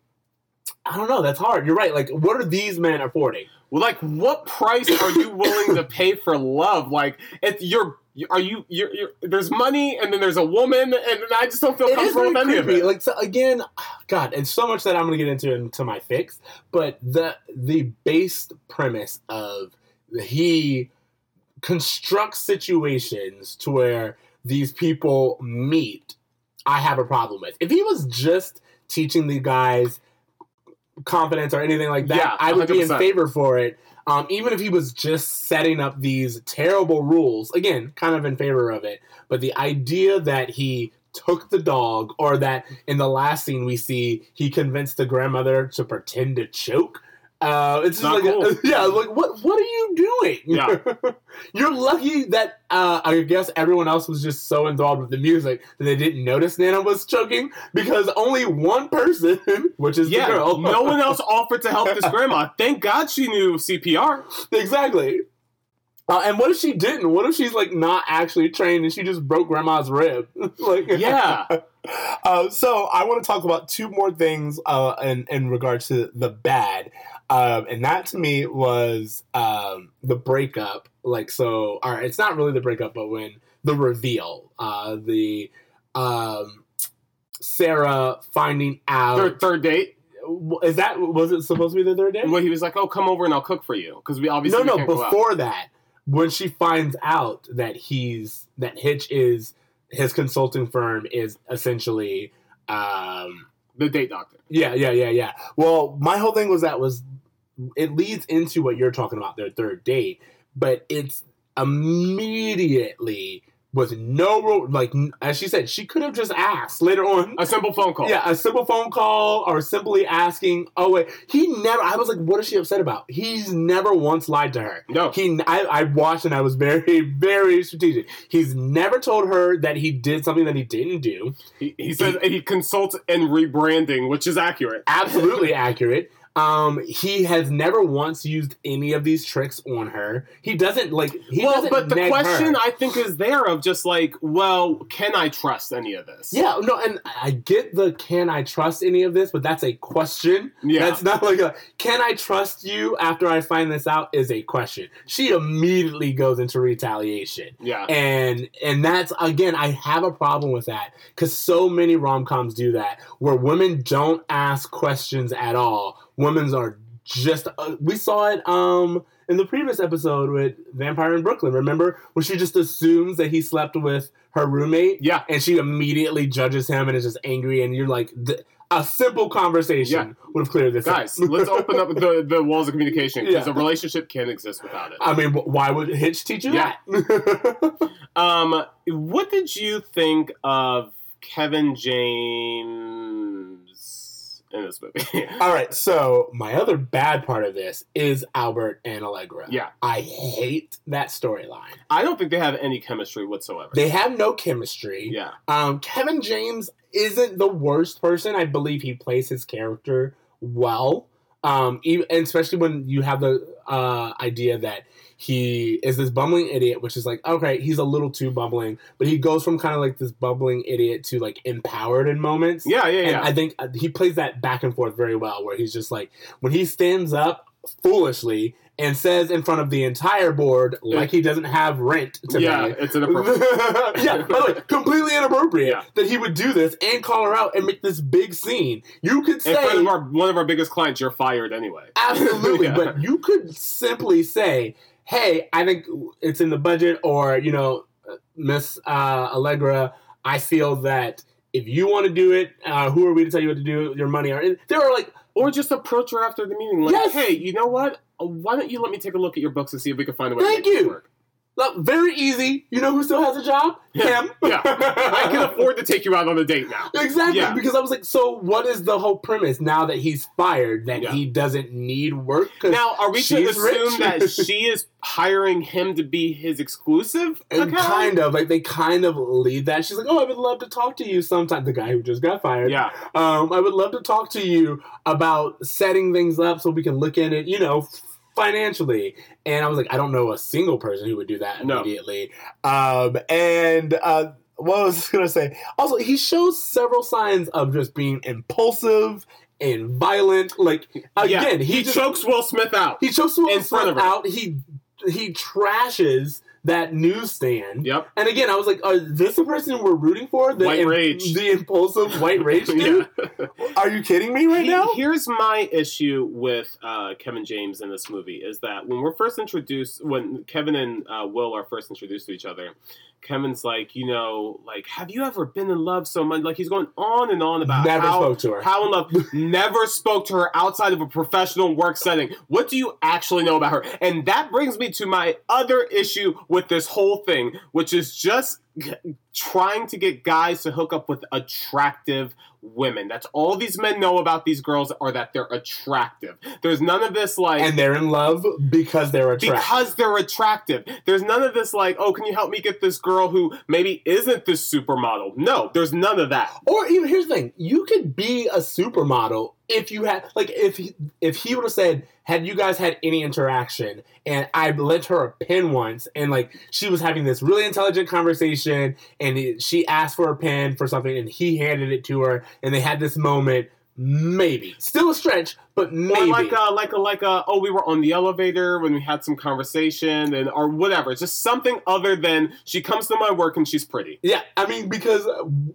I don't know. That's hard. You're right. Like, what are these men affording? Well, like, what price are you willing to pay for love? Like, if you're, are you, you're, you're, there's money, and then there's a woman, and I just don't feel It comfortable with any of it. Like so again, God, and so much that I'm going to get into into my fix. But the the base premise of he constructs situations to where these people meet, I have a problem with. If he was just teaching the guys confidence or anything like that, Yeah, I would be in favor for it. Um, even if he was just setting up these terrible rules, again, kind of in favor of it. But the idea that he took the dog, or that in the last scene we see he convinced the grandmother to pretend to choke. Uh, it's just Not like, cool. [laughs] yeah, like what? What are you doing? Yeah. [laughs] You're lucky that uh, I guess everyone else was just so enthralled with the music that they didn't notice Nana was choking because only one person, [laughs] which is Yeah, the girl, no one else offered to help this grandma. Thank God she knew CPR. exactly. Uh, and what if she didn't? What if she's like not actually trained and she just broke grandma's rib? like, Yeah. Uh, so I want to talk about two more things uh, in in regards to the bad, um, and that to me was um, the breakup. Like so, all right, it's not really the breakup, but when the reveal, uh, the um, Sarah finding out. Third, third date. Is that was it supposed to be the third day? When he was like, "Oh, come over and I'll cook for you," because we obviously no, no. can't go out. Before that, when she finds out that he's that Hitch is his consulting firm is essentially, um, the date doctor. yeah, yeah, yeah, yeah. Well, my whole thing was that was it leads into what you're talking about their third date, but it's immediately with no like as she said, she could have just asked later on. A simple phone call. Yeah, a simple phone call or simply asking. Oh wait, he never. I was like, what is she upset about? He's never once lied to her. No. He, I, I watched and I was very, [laughs] very strategic. He's never told her that he did something that he didn't do. He, he says he consults in rebranding, which is accurate. Absolutely [laughs] accurate. Um, he has never once used any of these tricks on her. He doesn't like. He well, doesn't but the question her. I think is there of just like, well, can I trust any of this? Yeah, no, and I get the can I trust any of this, but that's a question. Yeah. That's not like a can I trust you after I find this out is a question. She immediately goes into retaliation. Yeah. And and that's again, I have a problem with that because so many rom coms do that where women don't ask questions at all. Women's are just uh, we saw it um in the previous episode with Vampire in Brooklyn. Remember when she just assumes that he slept with her roommate Yeah. and she immediately judges him and is just angry and you're like a simple conversation would have cleared this Guys, up. let's open up the, the walls of communication because Yeah. a relationship can't exist without it. I mean, why would Hitch teach you Yeah. that? [laughs] Um, what did you think of Kevin James in this movie? [laughs] All right, so my other bad part of this is Albert and Allegra. yeah, I hate that storyline. I don't think they have any chemistry whatsoever. They have no chemistry. yeah, Um, Kevin James isn't the worst person. I believe he plays his character well. Um, even, and especially when you have the uh, idea that he is this bumbling idiot, which is like, okay, he's a little too bumbling, but he goes from kind of like this bumbling idiot to like empowered in moments. yeah, yeah, And yeah. I think uh, he plays that back and forth very well, where he's just like, when he stands up foolishly and says in front of the entire board, like he doesn't have rent to yeah, pay. it's inappropriate. [laughs] yeah, by the way, completely inappropriate Yeah. that he would do this and call her out and make this big scene. You could say of our one of our biggest clients, you're fired anyway. absolutely, [laughs] Yeah. but you could simply say, "Hey, I think it's in the budget," or you know, Miss uh, Allegra, I feel that if you want to do it, uh, who are we to tell you what to do? with Your money, or there are like Or just approach her after the meeting, like, Yes! "Hey, you know what? Why don't you let me take a look at your books and see if we can find a way Thank to make you. this work?" Look, very easy. You know who still has a job? Yeah. Him. Yeah. I can [laughs] afford to take you out on a date now. Exactly, Yeah. because I was like, so what is the whole premise now that he's fired that Yeah. he doesn't need work? Now, are we to assume rich. that [laughs] she is hiring him to be his exclusive and account? kind of like they kind of lead that. She's like, "Oh, I would love to talk to you sometime." The guy who just got fired. Yeah, Um, I would love to talk to you about setting things up so we can look at it, you know, financially. And I was like, I don't know a single person who would do that No. immediately. Um, and uh, what was I gonna say? Also, he shows several signs of just being impulsive and violent. Like yeah. again, he, he, just, chokes Will Smith out. he chokes Will in front of Smith out. He he trashes that newsstand. Yep. And again, I was like, "Is this the person we're rooting for? The White im- rage. the impulsive white [laughs] rage dude? Are you kidding me right He- now?" Here's my issue with uh, Kevin James in this movie is that when we're first introduced, when Kevin and uh, Will are first introduced to each other, Kevin's like, you know, like, have you ever been in love so much? Like, he's going on and on about Never how, spoke to her. how in love, [laughs] never spoke to her outside of a professional work setting. What do you actually know about her? And that brings me to my other issue with this whole thing, which is just trying to get guys to hook up with attractive women. That's all these men know about these girls are that they're attractive. There's none of this like and they're in love because they're attractive. because they're attractive. There's none of this like, oh, can you help me get this girl who maybe isn't this supermodel? No, there's none of that. or even here's the thing: you could be a supermodel if you had, like, if he, if he would have said, "Had you guys had any interaction?" and I lent her a pen once, and like she was having this really intelligent conversation, and it, she asked for a pen for something, and he handed it to her, and they had this moment. Maybe still a stretch, but Or maybe uh, like a like a like a oh we were on the elevator when we had some conversation and or whatever. Just something other than she comes to my work and she's pretty. Yeah, I mean, because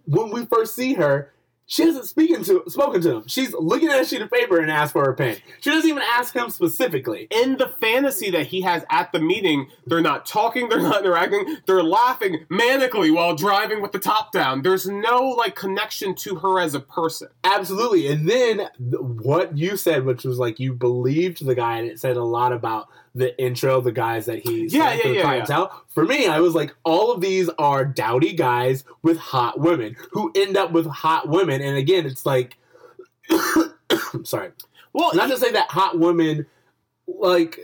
when we first see her, she hasn't speaking to spoken to him. She's looking at a sheet of paper and asks for her pen. She doesn't even ask him specifically. In the fantasy that he has at the meeting, they're not talking, [laughs] they're not interacting, they're laughing manically while driving with the top down. There's no like connection to her as a person. Absolutely. And then th- what you said, which was like you believed the guy, and it said a lot about the intro, the guys that he's Yeah, yeah, yeah, yeah. clientele. For me, I was like, all of these are dowdy guys with hot women who end up with hot women, and again, it's like, I'm [coughs] sorry, Well, not to say that hot women, like,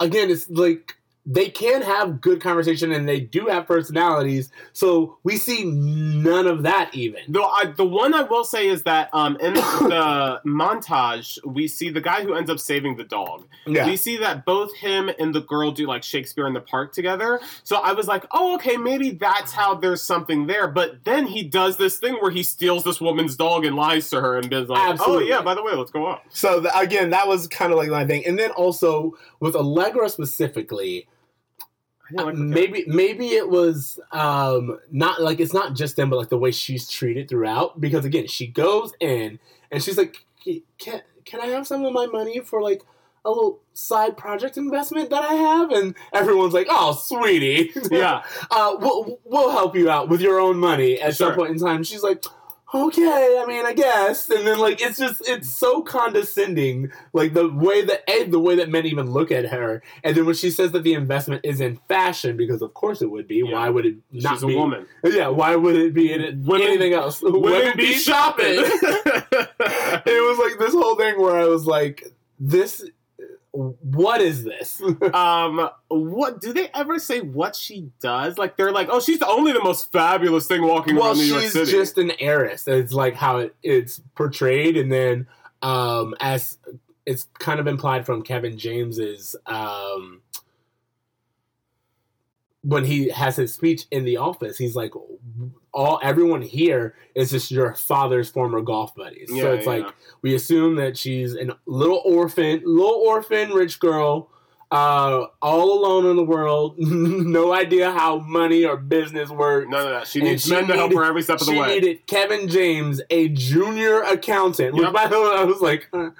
again, it's like they can have good conversation and they do have personalities. So we see none of that even. The, I, the one I will say is that um, in the [coughs] montage, we see the guy who ends up saving the dog. Yeah. We see that both him and the girl do like Shakespeare in the Park together. So I was like, oh, okay, maybe that's how there's something there. But then he does this thing where he steals this woman's dog and lies to her and is like, Absolutely. oh, yeah, by the way, let's go out. So th- again, that was kind of like my thing. And then also with Allegra specifically, like maybe maybe it was um not like it's not just them but like the way she's treated throughout because again she goes in and she's like can can i have some of my money for like a little side project investment that i have? And everyone's like oh sweetie. [laughs] Yeah. uh we'll, we'll help you out with your own money at some point in time. She's like okay i mean i guess and then like it's just it's so condescending like the way that a the way that men even look at her and then when she says that the investment is in fashion because of course it would be Yeah. why would it not be? She's a be woman. yeah why would it be in [laughs] Women- anything else Women be shopping. [laughs] it was like this whole thing where i was like this what is this [laughs] um, what do they ever say? What she does? Like they're like, oh, she's the only the most fabulous thing walking well around New York City. she's just an heiress it's like how it, it's portrayed and then um as it's kind of implied from kevin james's um when he has his speech in the office he's like all everyone here is just your father's former golf buddies Yeah, so Yeah, it's like we assume that she's a little orphan little orphan rich girl uh all alone in the world [laughs] no idea how money or business works no, no, no. She needs she men to help her every step of the way. she needed Kevin James, a junior accountant. Which, Yep. by the way, I was like, uh,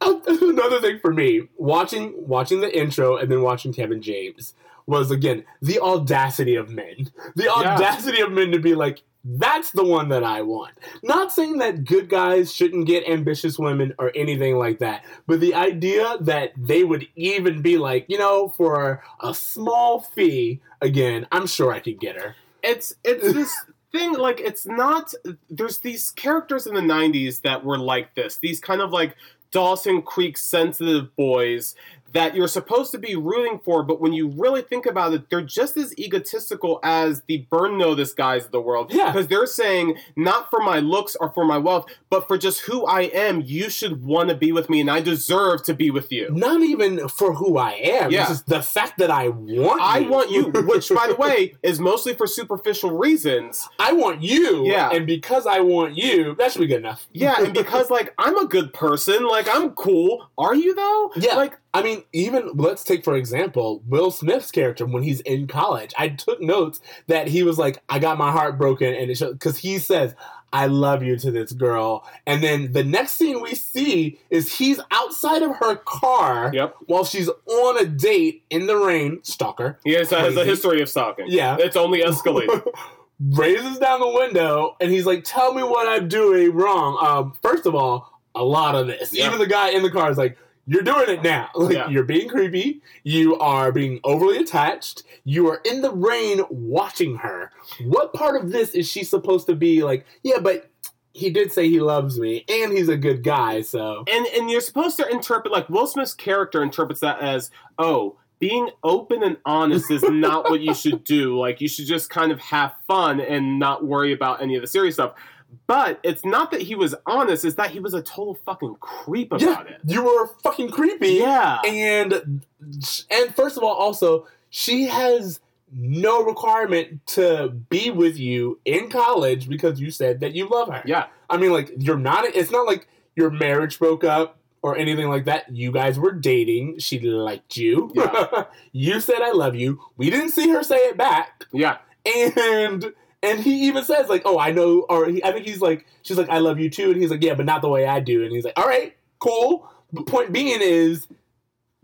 [laughs] another thing for me watching watching the intro and then watching Kevin James was again the audacity of men. The Yeah. audacity of men to be like, that's the one that I want. Not saying that good guys shouldn't get ambitious women or anything like that, but the idea that they would even be like, you know, for a small fee, again, I'm sure I could get her. it's it's [laughs] this thing like it's not there's these characters in the 90s that were like this these kind of like dawson's creek sensitive boys that you're supposed to be rooting for but when you really think about it they're just as egotistical as the burn notice guys of the world Yeah. because they're saying not for my looks or for my wealth but for just who i am you should want to be with me and i deserve to be with you not even for who I am. Yeah. It's just the fact that I want you. I you. want you, [laughs] which, by the way, is mostly for superficial reasons. I want you. Yeah. And because I want you, that should be good enough. Yeah, and because like I'm a good person, like I'm cool. Are you though? Yeah. Like I mean, even let's take for example Will Smith's character when he's in college. I took notes that he was like, "I got my heart broken," and it because he says, "I love you" to this girl, and then the next scene we see is he's outside of her car Yep. while she's on a date in the rain. Stalker. He has, has a history of stalking. Yeah. It's only escalated. [laughs] raises down the window and he's like, "Tell me what I'm doing wrong." Um, first of all, a lot of this. Yeah. Even the guy in the car is like, "You're doing it now. Like [laughs] Yeah. you're being creepy. You are being overly attached. You are in the rain watching her. What part of this is she supposed to be like? Yeah, but." He did say he loves me, and he's a good guy. So and and you're supposed to interpret like Will Smith's character interprets that as, oh, being open and honest is not what you should do. Like you should just kind of have fun and not worry about any of the serious stuff. But it's not that he was honest, it's that he was a total fucking creep yeah, about it. you were fucking creepy. Yeah. and and first of all also she has no requirement to be with you in college because you said that you love her Yeah. i mean like you're not it's not like your marriage broke up or anything like that you guys were dating she liked you Yeah. [laughs] you said i love you we didn't see her say it back Yeah. and and he even says like oh i know or he, i think he's like she's like i love you too. And he's like yeah but not the way i do. And he's like all right cool. The point being is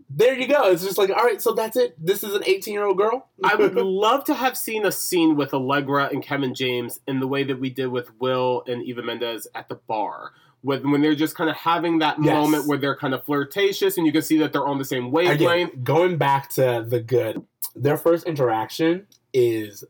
there you go. It's just like all right so that's it. This is an 18 year old girl. I would [laughs] love to have seen a scene with Allegra and Kevin James in the way that we did with Will and Eva Mendes at the bar, when when they're just kind of having that Yes. moment where they're kind of flirtatious and you can see that they're on the same wavelength. Again, going back to the good, their first interaction is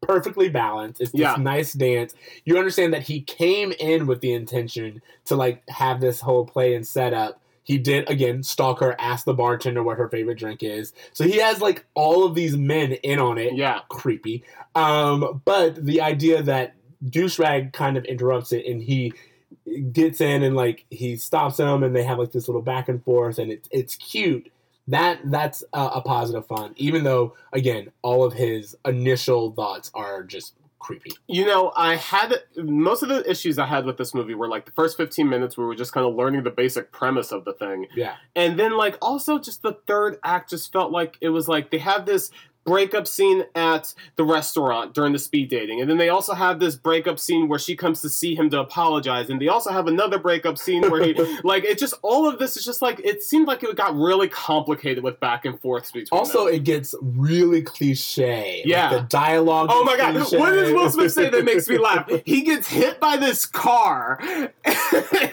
perfectly balanced. It's this Yeah. nice dance. You understand that he came in with the intention to like have this whole play and setup. He did again stalk her, ask the bartender what her favorite drink is. So he has like all of these men in on it. Yeah, Creepy. Um, but the idea that douchebag kind of interrupts it and he gets in and like he stops him and they have like this little back and forth and it's it's cute that that's a, a positive fun even though again all of his initial thoughts are just creepy you know, I had most of the issues I had with this movie were like the first 15 minutes where we were just kind of learning the basic premise of the thing. yeah And then like also just the third act just felt like it was like they have this breakup scene at the restaurant during the speed dating. And then they also have this breakup scene where she comes to see him to apologize. And they also have another breakup scene where he [laughs] like it just all of this is just like it seemed like it got really complicated with back and forth between also them. it gets really cliche Like, Yeah. the dialogue Oh my god! cliche. What does Will Smith say that makes me [laughs] laugh? He gets hit by this car [laughs]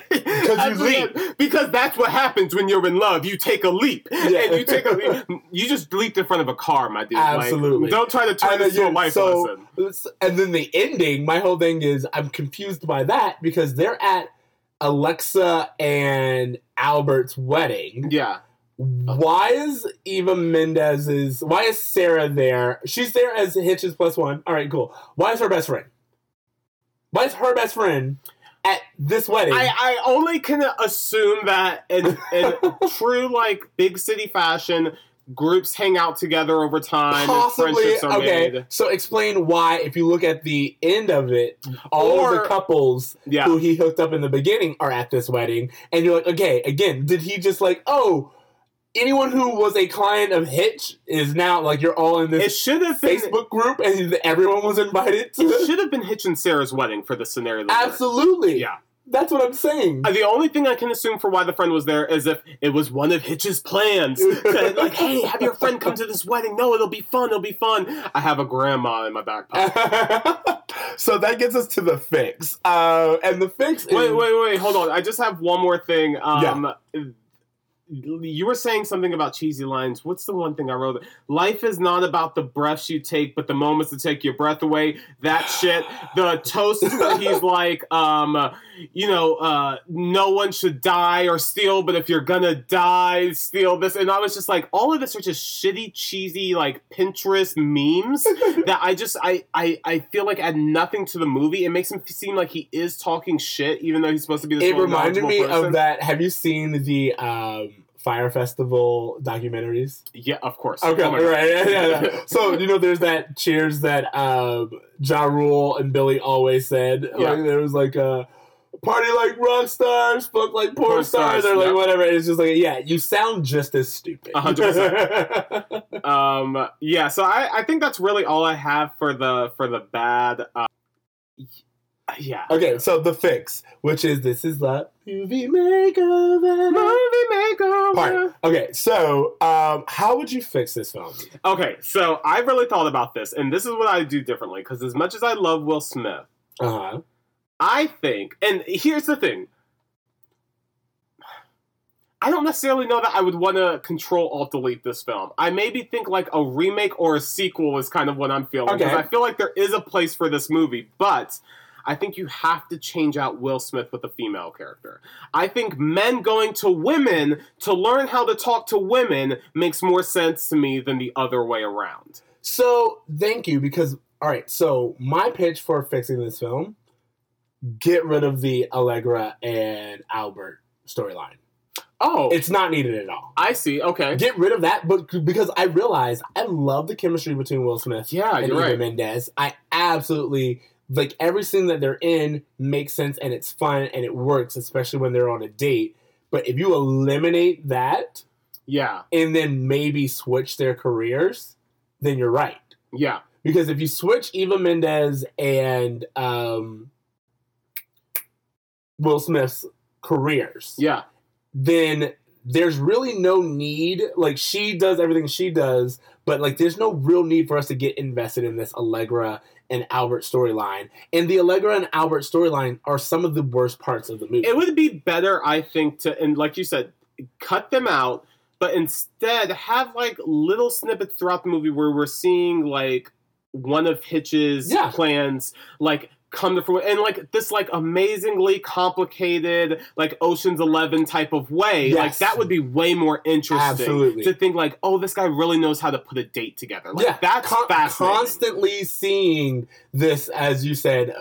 because you leap. Because that's what happens when you're in love. You take a leap, Yeah. and you take a leap. You just leaped in front of a car, my dude. Like, Absolutely. don't try to turn this into a life so- lesson. and then the ending my whole thing is i'm confused by that because they're at alexa and albert's wedding Yeah. why is eva mendes's why is sarah there she's there as hitch's plus one all right cool why is her best friend why is her best friend at this wedding I, I only can assume that in, in [laughs] true like big city fashion, groups hang out together over time. Possibly and friendships are okay. made. So explain why, if you look at the end of it, all of the couples Yeah. who he hooked up in the beginning are at this wedding, and you're like, okay, again, did he just like, oh, anyone who was a client of Hitch is now like you're all in this It should have been. Facebook group, and everyone was invited to It should have been Hitch and Sarah's wedding for the scenario. Absolutely, Yeah. That's what I'm saying. Uh, The only thing I can assume for why the friend was there is if it was one of Hitch's plans. [laughs] Like, hey, have your friend come to this wedding. No, it'll be fun. It'll be fun. I have a grandma in my back pocket. [laughs] so that gets us to the fix, uh, and the fix. wait, is, wait, wait. Hold on. I just have one more thing. Um, You were saying something about cheesy lines. What's the one thing I wrote? Life is not about the breaths you take, but the moments that take your breath away. That shit. The toast where he's [laughs] like, um, you know, uh, no one should die or steal, but if you're gonna die, steal this. And I was just like, all of this are just shitty, cheesy, like Pinterest memes [laughs] that I just, I, I, I feel like add nothing to the movie. It makes him seem like he is talking shit, even though he's supposed to be this. it reminded me person. of that. Have you seen the um, Fyre Festival documentaries? Yeah, of course. Okay, Oh right. Yeah, yeah, yeah. [laughs] so you know, there's that cheers that um, Ja Rule and Billy always said. Yeah. Like there was like a party like rock stars, fuck like porn, Porn stars, stars, or like yep. whatever. It's just like yeah, you sound just as stupid. A hundred [laughs] Um, yeah. So I, I think that's really all I have for the for the bad. Uh, yeah. okay, so the fix, which is this is the movie makeover Movie makeover. part. Okay, so um, how would you fix this film? Okay, so I really thought about this, and this is what I do differently. Because as much as I love Will Smith, Uh huh. I think, and here's the thing. I don't necessarily know that I would want to control alt delete this film. I maybe think like a remake or a sequel is kind of what I'm feeling. Because Okay. I feel like there is a place for this movie, but I think you have to change out Will Smith with a female character. I think men going to women to learn how to talk to women makes more sense to me than the other way around. So thank you because all right. So my pitch for fixing this film: get rid of the Allegra and Albert storyline. Oh, It's not needed at all. I see. Okay. Get rid of that, but because I realize I love the chemistry between Will Smith Yeah, and you're Eva right. Mendes. I absolutely like every scene that they're in makes sense and it's fun and it works, especially when they're on a date. But if you eliminate that Yeah, and then maybe switch their careers, then you're right. yeah, Because if you switch Eva Mendes and um, Will Smith's careers, yeah. then there's really no need. Like she does everything she does, but like there's no real need for us to get invested in this Allegra and Albert storyline. And the Allegra and Albert storyline are some of the worst parts of the movie. It would be better, I think, to and like you said, cut them out, but instead have like little snippets throughout the movie where we're seeing like one of Hitch's Yeah. plans, like come to fruition and like this like amazingly complicated like oceans 11 type of way like that would be way more interesting Absolutely. to think like oh this guy really knows how to put a date together like yeah, that's con- fascinating constantly seeing this, as you said.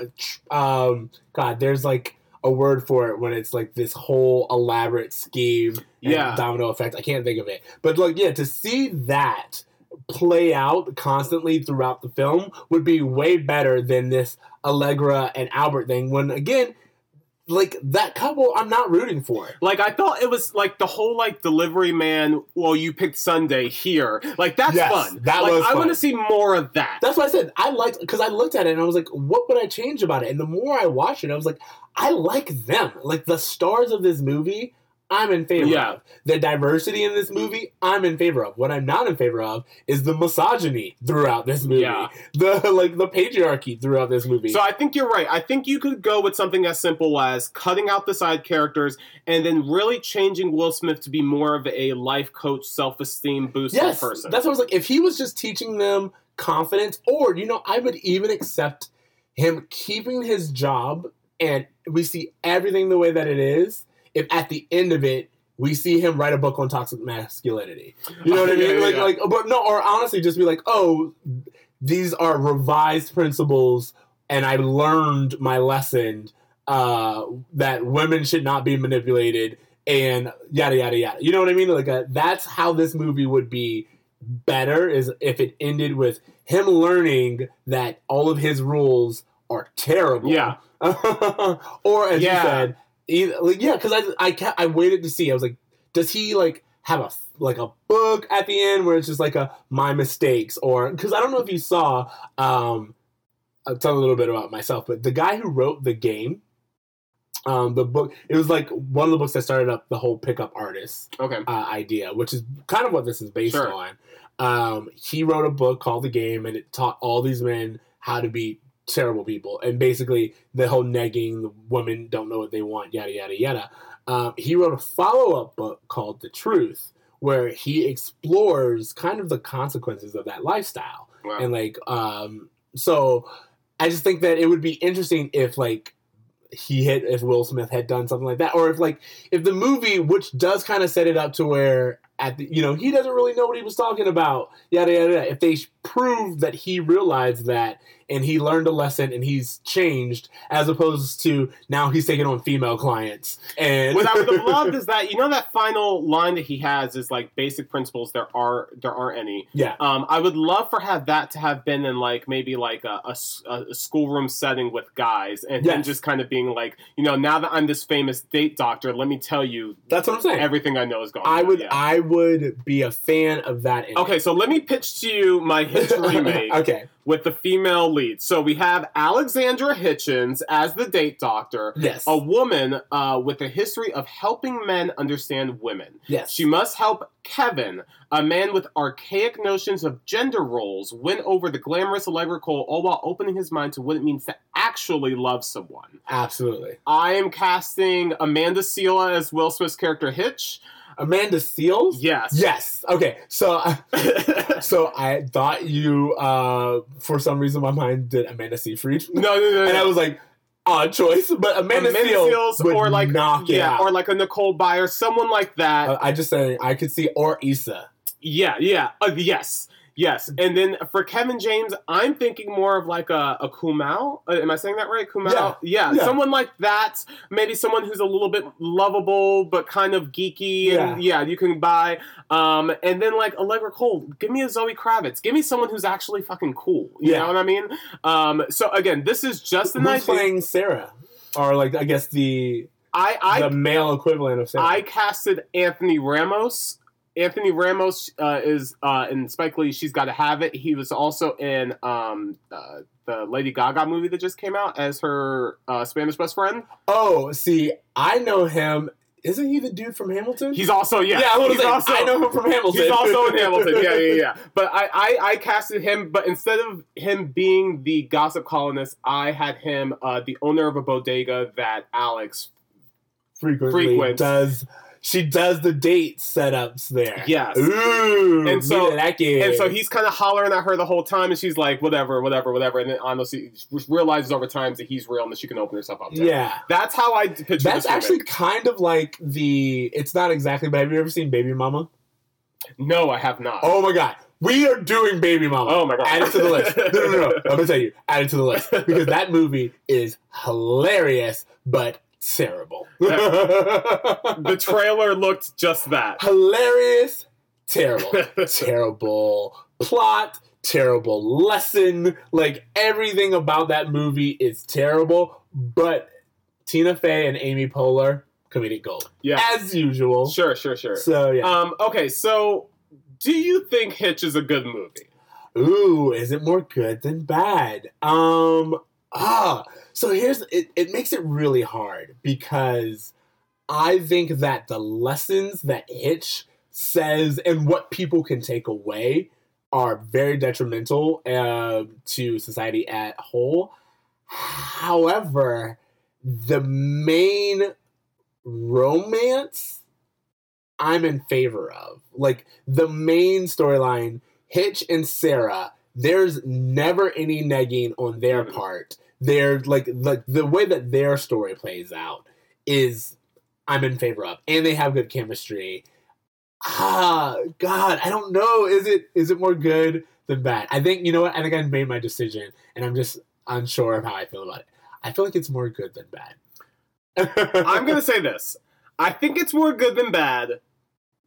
uh, Um, God, there's like a word for it when it's like this whole elaborate scheme, Yeah. domino effect. I can't think of it, but like, yeah, to see that play out constantly throughout the film would be way better than this Allegra and Albert thing. When again, like that couple, I'm not rooting for. Like I thought it was like the whole like delivery man. Well, you picked Sunday here. Like that's Yes, fun. that like, was I want to see more of that. That's why I said I liked because I looked at it and I was like, what would I change about it? And the more I watched it, I was like, I like them. Like the stars of this movie, I'm in favor Yeah. of. The diversity in this movie, I'm in favor of. What I'm not in favor of is the misogyny throughout this movie. Yeah. The like the patriarchy throughout this movie. So I think you're right. I think you could go with something as simple as cutting out the side characters and then really changing Will Smith to be more of a life coach, self-esteem booster yes, person. that's what I was like. If he was just teaching them confidence, or you know, I would even accept him keeping his job, and we see everything the way that it is. If at the end of it, we see him write a book on toxic masculinity, you know what I [laughs] mean? yeah, like, yeah. like, but no, or honestly, just be like, oh, these are revised principles, and I learned my lesson uh, that women should not be manipulated, and yada yada yada. You know what I mean? Like, uh, that's how this movie would be better is if it ended with him learning that all of his rules are terrible. Yeah. [laughs] or as Yeah. you said, either, like, yeah, because I I ca- I waited to see. I was like, does he like have a like a book at the end where it's just like a my mistakes or because I don't know if you saw. um I'll tell a little bit about myself, but the guy who wrote the game. Um, the book it was like one of the books that started up the whole pickup artist okay. uh, idea, which is kind of what this is based Sure. on. Um, he wrote a book called The Game, and it taught all these men how to be terrible people, and basically the whole negging, the women don't know what they want, yada yada yada. Um, he wrote a follow up book called The Truth, where he explores kind of the consequences of that lifestyle Wow. and like um so i just think that it would be interesting if like he hit if will smith had done something like that or if like if the movie which does kind of set it up to where at the you know he doesn't really know what he was talking about yada yada, yada. if they prove that he realized that and he learned a lesson and he's changed as opposed to now he's taking on female clients and what I would have loved [laughs] is that you know that final line that he has is like basic principles. There are there aren't any. yeah Um, I would love for have that to have been in like maybe like a a schoolroom setting with guys, and then Yes. just kind of being like, you know, now that I'm this famous date doctor, let me tell you that's what i'm saying everything I know is going. i on. would Yeah. i would be a fan of that ending. Okay, so let me pitch to you my Hitch [laughs] remake okay with the female lead. So we have Alexandra Hitchens as the date doctor, yes a woman uh, with a history of helping men understand women. yes She must help Kevin, a man with archaic notions of gender roles, win over the glamorous Allegra Cole, all while opening his mind to what it means to actually love someone. absolutely I am casting Amanda Seales as Will Smith's character Hitch. Amanda Seales? Yes. Yes. Okay. So, [laughs] so I thought you, uh, for some reason, my mind did Amanda Seyfried, no, no, no, no. and I was like, odd choice. But Amanda, Amanda Seales, Seales or like knock yeah, or like a Nicole Byer, someone like that. Uh, I just said I could see or Issa. Yeah, yeah, uh, yes, yes. And then for Kevin James, I'm thinking more of like a, a. Uh, am I saying that right? Kumal. Yeah, Yeah, yeah. someone like that. Maybe someone who's a little bit lovable but kind of geeky. And yeah, you can buy. Um, and then like Allegra Cole, give me a Zoe Kravitz. Give me someone who's actually fucking cool. You Yeah. know what I mean? Um, so again, this is just an Who's idea. playing Sarah, or like I guess the I I the male equivalent of Sarah. I casted Anthony Ramos. Anthony Ramos uh, is uh, in Spike Lee. She's got to have it. He was also in um, uh, the Lady Gaga movie that just came out as her uh, Spanish best friend. oh, see, I know him. isn't he the dude from Hamilton? He's also yeah. I he's say, also I know him from Hamilton. He's also in Hamilton. Yeah, yeah, yeah. [laughs] But I, I, I casted him. But instead of him being the gossip columnist, I had him uh, the owner of a bodega that Alex. frequently frequents. does. She does the date setups there. Yes. Ooh, And so- like. And so he's kind of hollering at her the whole time, and she's like, "Whatever, whatever, whatever." And then honestly, realizes over time that he's real and that she can open herself up. To him. yeah. That's how I picture That's actually kind of like the. It's not exactly, but have you ever seen Baby Mama? no, I have not. Oh my god, we are doing Baby Mama. Oh my God. Add it to the list. [laughs] No, no, no. I'm gonna tell you, add it to the list because that movie is hilarious, but terrible. [laughs] the trailer looked just that. hilarious, terrible, [laughs] terrible plot, terrible lesson. Like everything about that movie is terrible, but Tina Fey and Amy Poehler comedic gold Yeah, as usual. sure, sure, sure. So yeah. Um, okay, so do you think Hitch is a good movie? Ooh, is it more good than bad? Um ah, so here's it it makes it really hard because I think that the lessons that Hitch says and what people can take away are very detrimental uh, to society at whole. However, the main romance I'm in favor of. Like the main storyline, Hitch and Sarah, there's never any negging on their part. They're like like the way that their story plays out is I'm in favor of. And they have good chemistry. Ah, God, I don't know. Is it is it more good than bad? I think you know what. I think I made my decision, and I'm just unsure of how I feel about it. I feel like it's more good than bad. [laughs] I'm gonna say this. I think it's more good than bad,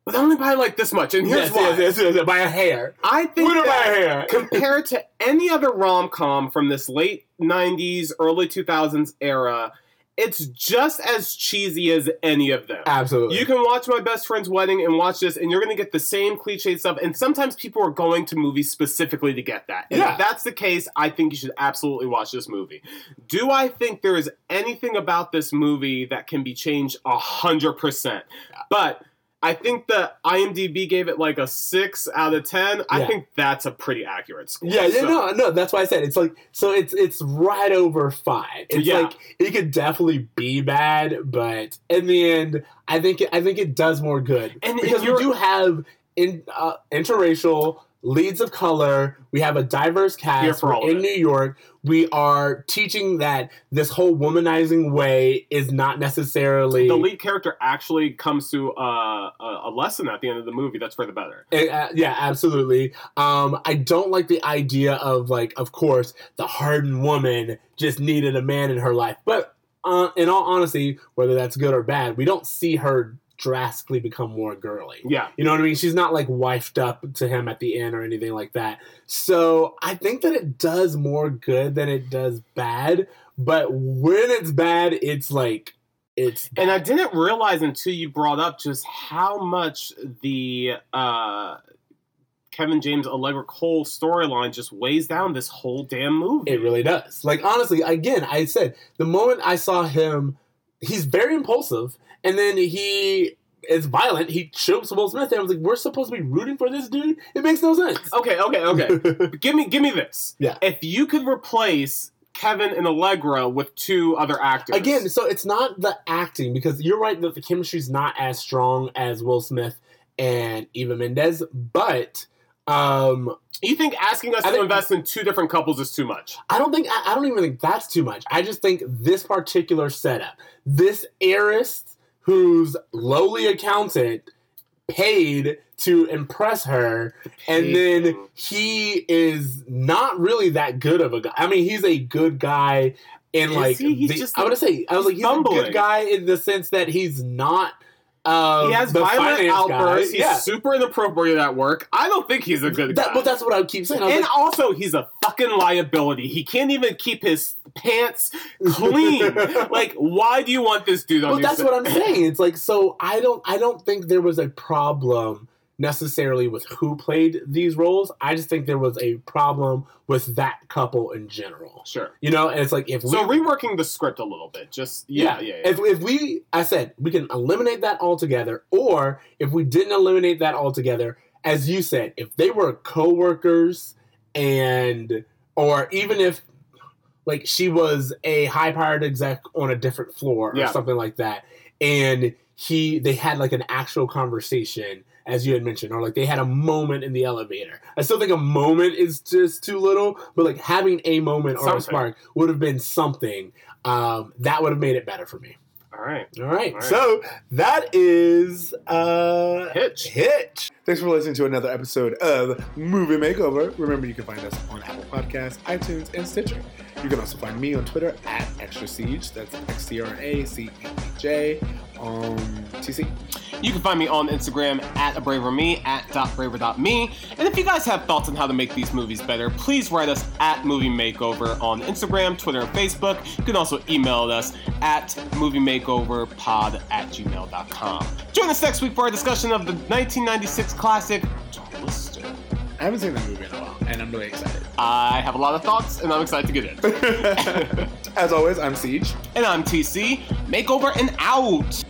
but only by like this much. And here's yes, why. yes, yes, by a hair. I think by a hair? compared to any other rom com from this late '90s, early 2000s era, it's just as cheesy as any of them. Absolutely. You can watch My Best Friend's Wedding and watch this, and you're going to get the same cliche stuff. And sometimes people are going to movies specifically to get that. And Yeah. if that's the case, I think you should absolutely watch this movie. Do I think there is anything about this movie that can be changed? A hundred percent. But I think the IMDb gave it like a six out of ten. I think that's a pretty accurate score. Yeah, yeah, So- no, no. That's why I said it's like so. It's it's right over five. It's Yeah. like it could definitely be bad, but in the end, I think it, I think it does more good And- because we do have in uh, interracial leads of color. We have a diverse cast. for We're all in it. New York. We are teaching that this whole womanizing way is not necessarily The lead character actually comes to uh, a, a lesson at the end of the movie that's for the better. Uh, yeah, absolutely. Um, I don't like the idea of like, of course, the hardened woman just needed a man in her life. But uh, in all honesty, whether that's good or bad, we don't see her drastically become more girly. Yeah. You know what I mean? She's not like wifed up to him at the end or anything like that. So I think that it does more good than it does bad. But when it's bad, it's like it's And I didn't realize until you brought up just how much the uh, Kevin James Allegra Cole storyline just weighs down this whole damn movie. It really does. Like honestly, again, I said the moment I saw him, he's very impulsive, and then he is violent. He chokes Will Smith, and I was like, "We're supposed to be rooting for this dude? It makes no sense." okay, okay, okay. [laughs] give me, give me this. Yeah. If you could replace Kevin and Allegra with two other actors, Again, so it's not the acting because you're right that the chemistry's not as strong as Will Smith and Eva Mendes, but um, you think asking us I to think- invest in two different couples is too much? I don't think I, I don't even think that's too much. I just think this particular setup, this heiress whose lowly accountant paid to impress her, and then he is not really that good of a guy. I mean, he's a good guy in Is like he? The- I would say I was like he's he's a good guy in the sense that he's not. Um, he has violent outbursts. Guy. He's Yeah, super inappropriate at work. I don't think he's a good guy. but that's what I keep saying. I and like, also, he's a fucking liability. He can't even keep his pants clean. [laughs] like, why do you want this dude on well, that's set? what I'm saying. It's like so I don't I don't think there was a problem necessarily with who played these roles. I just think there was a problem with that couple in general. Sure. You know, and it's like if we So we reworking the script a little bit, just yeah, yeah, yeah. If, if we, I said, we can eliminate that altogether, or if we didn't eliminate that altogether, as you said, if they were co-workers and, or even if, like, she was a high-powered exec on a different floor or Yeah. something like that, and he, they had like an actual conversation, as you had mentioned, or like they had a moment in the elevator. I still think a moment is just too little, but like having a moment or a spark would have been something um, that would have made it better for me. All right. All right, All right. so that is uh, Hitch. Hitch. Thanks for listening to another episode of Movie Makeover. Remember, you can find us on Apple Podcasts, iTunes, and Stitcher. You can also find me on Twitter at Extra Siege. That's X T R A C E E J. Um, TC. You can find me on Instagram at a braver me at dot braver dot me. And if you guys have thoughts on how to make these movies better, please write us at Movie Makeover on Instagram, Twitter, and Facebook. You can also email us at Movie Makeover Pod at gmail.com. Join us next week for our discussion of the 1996 classic Twister. I haven't seen that movie in a while, and I'm really excited. I have a lot of thoughts, and I'm excited to get in. [laughs] As always, I'm Siege. and I'm TC. Makeover and out.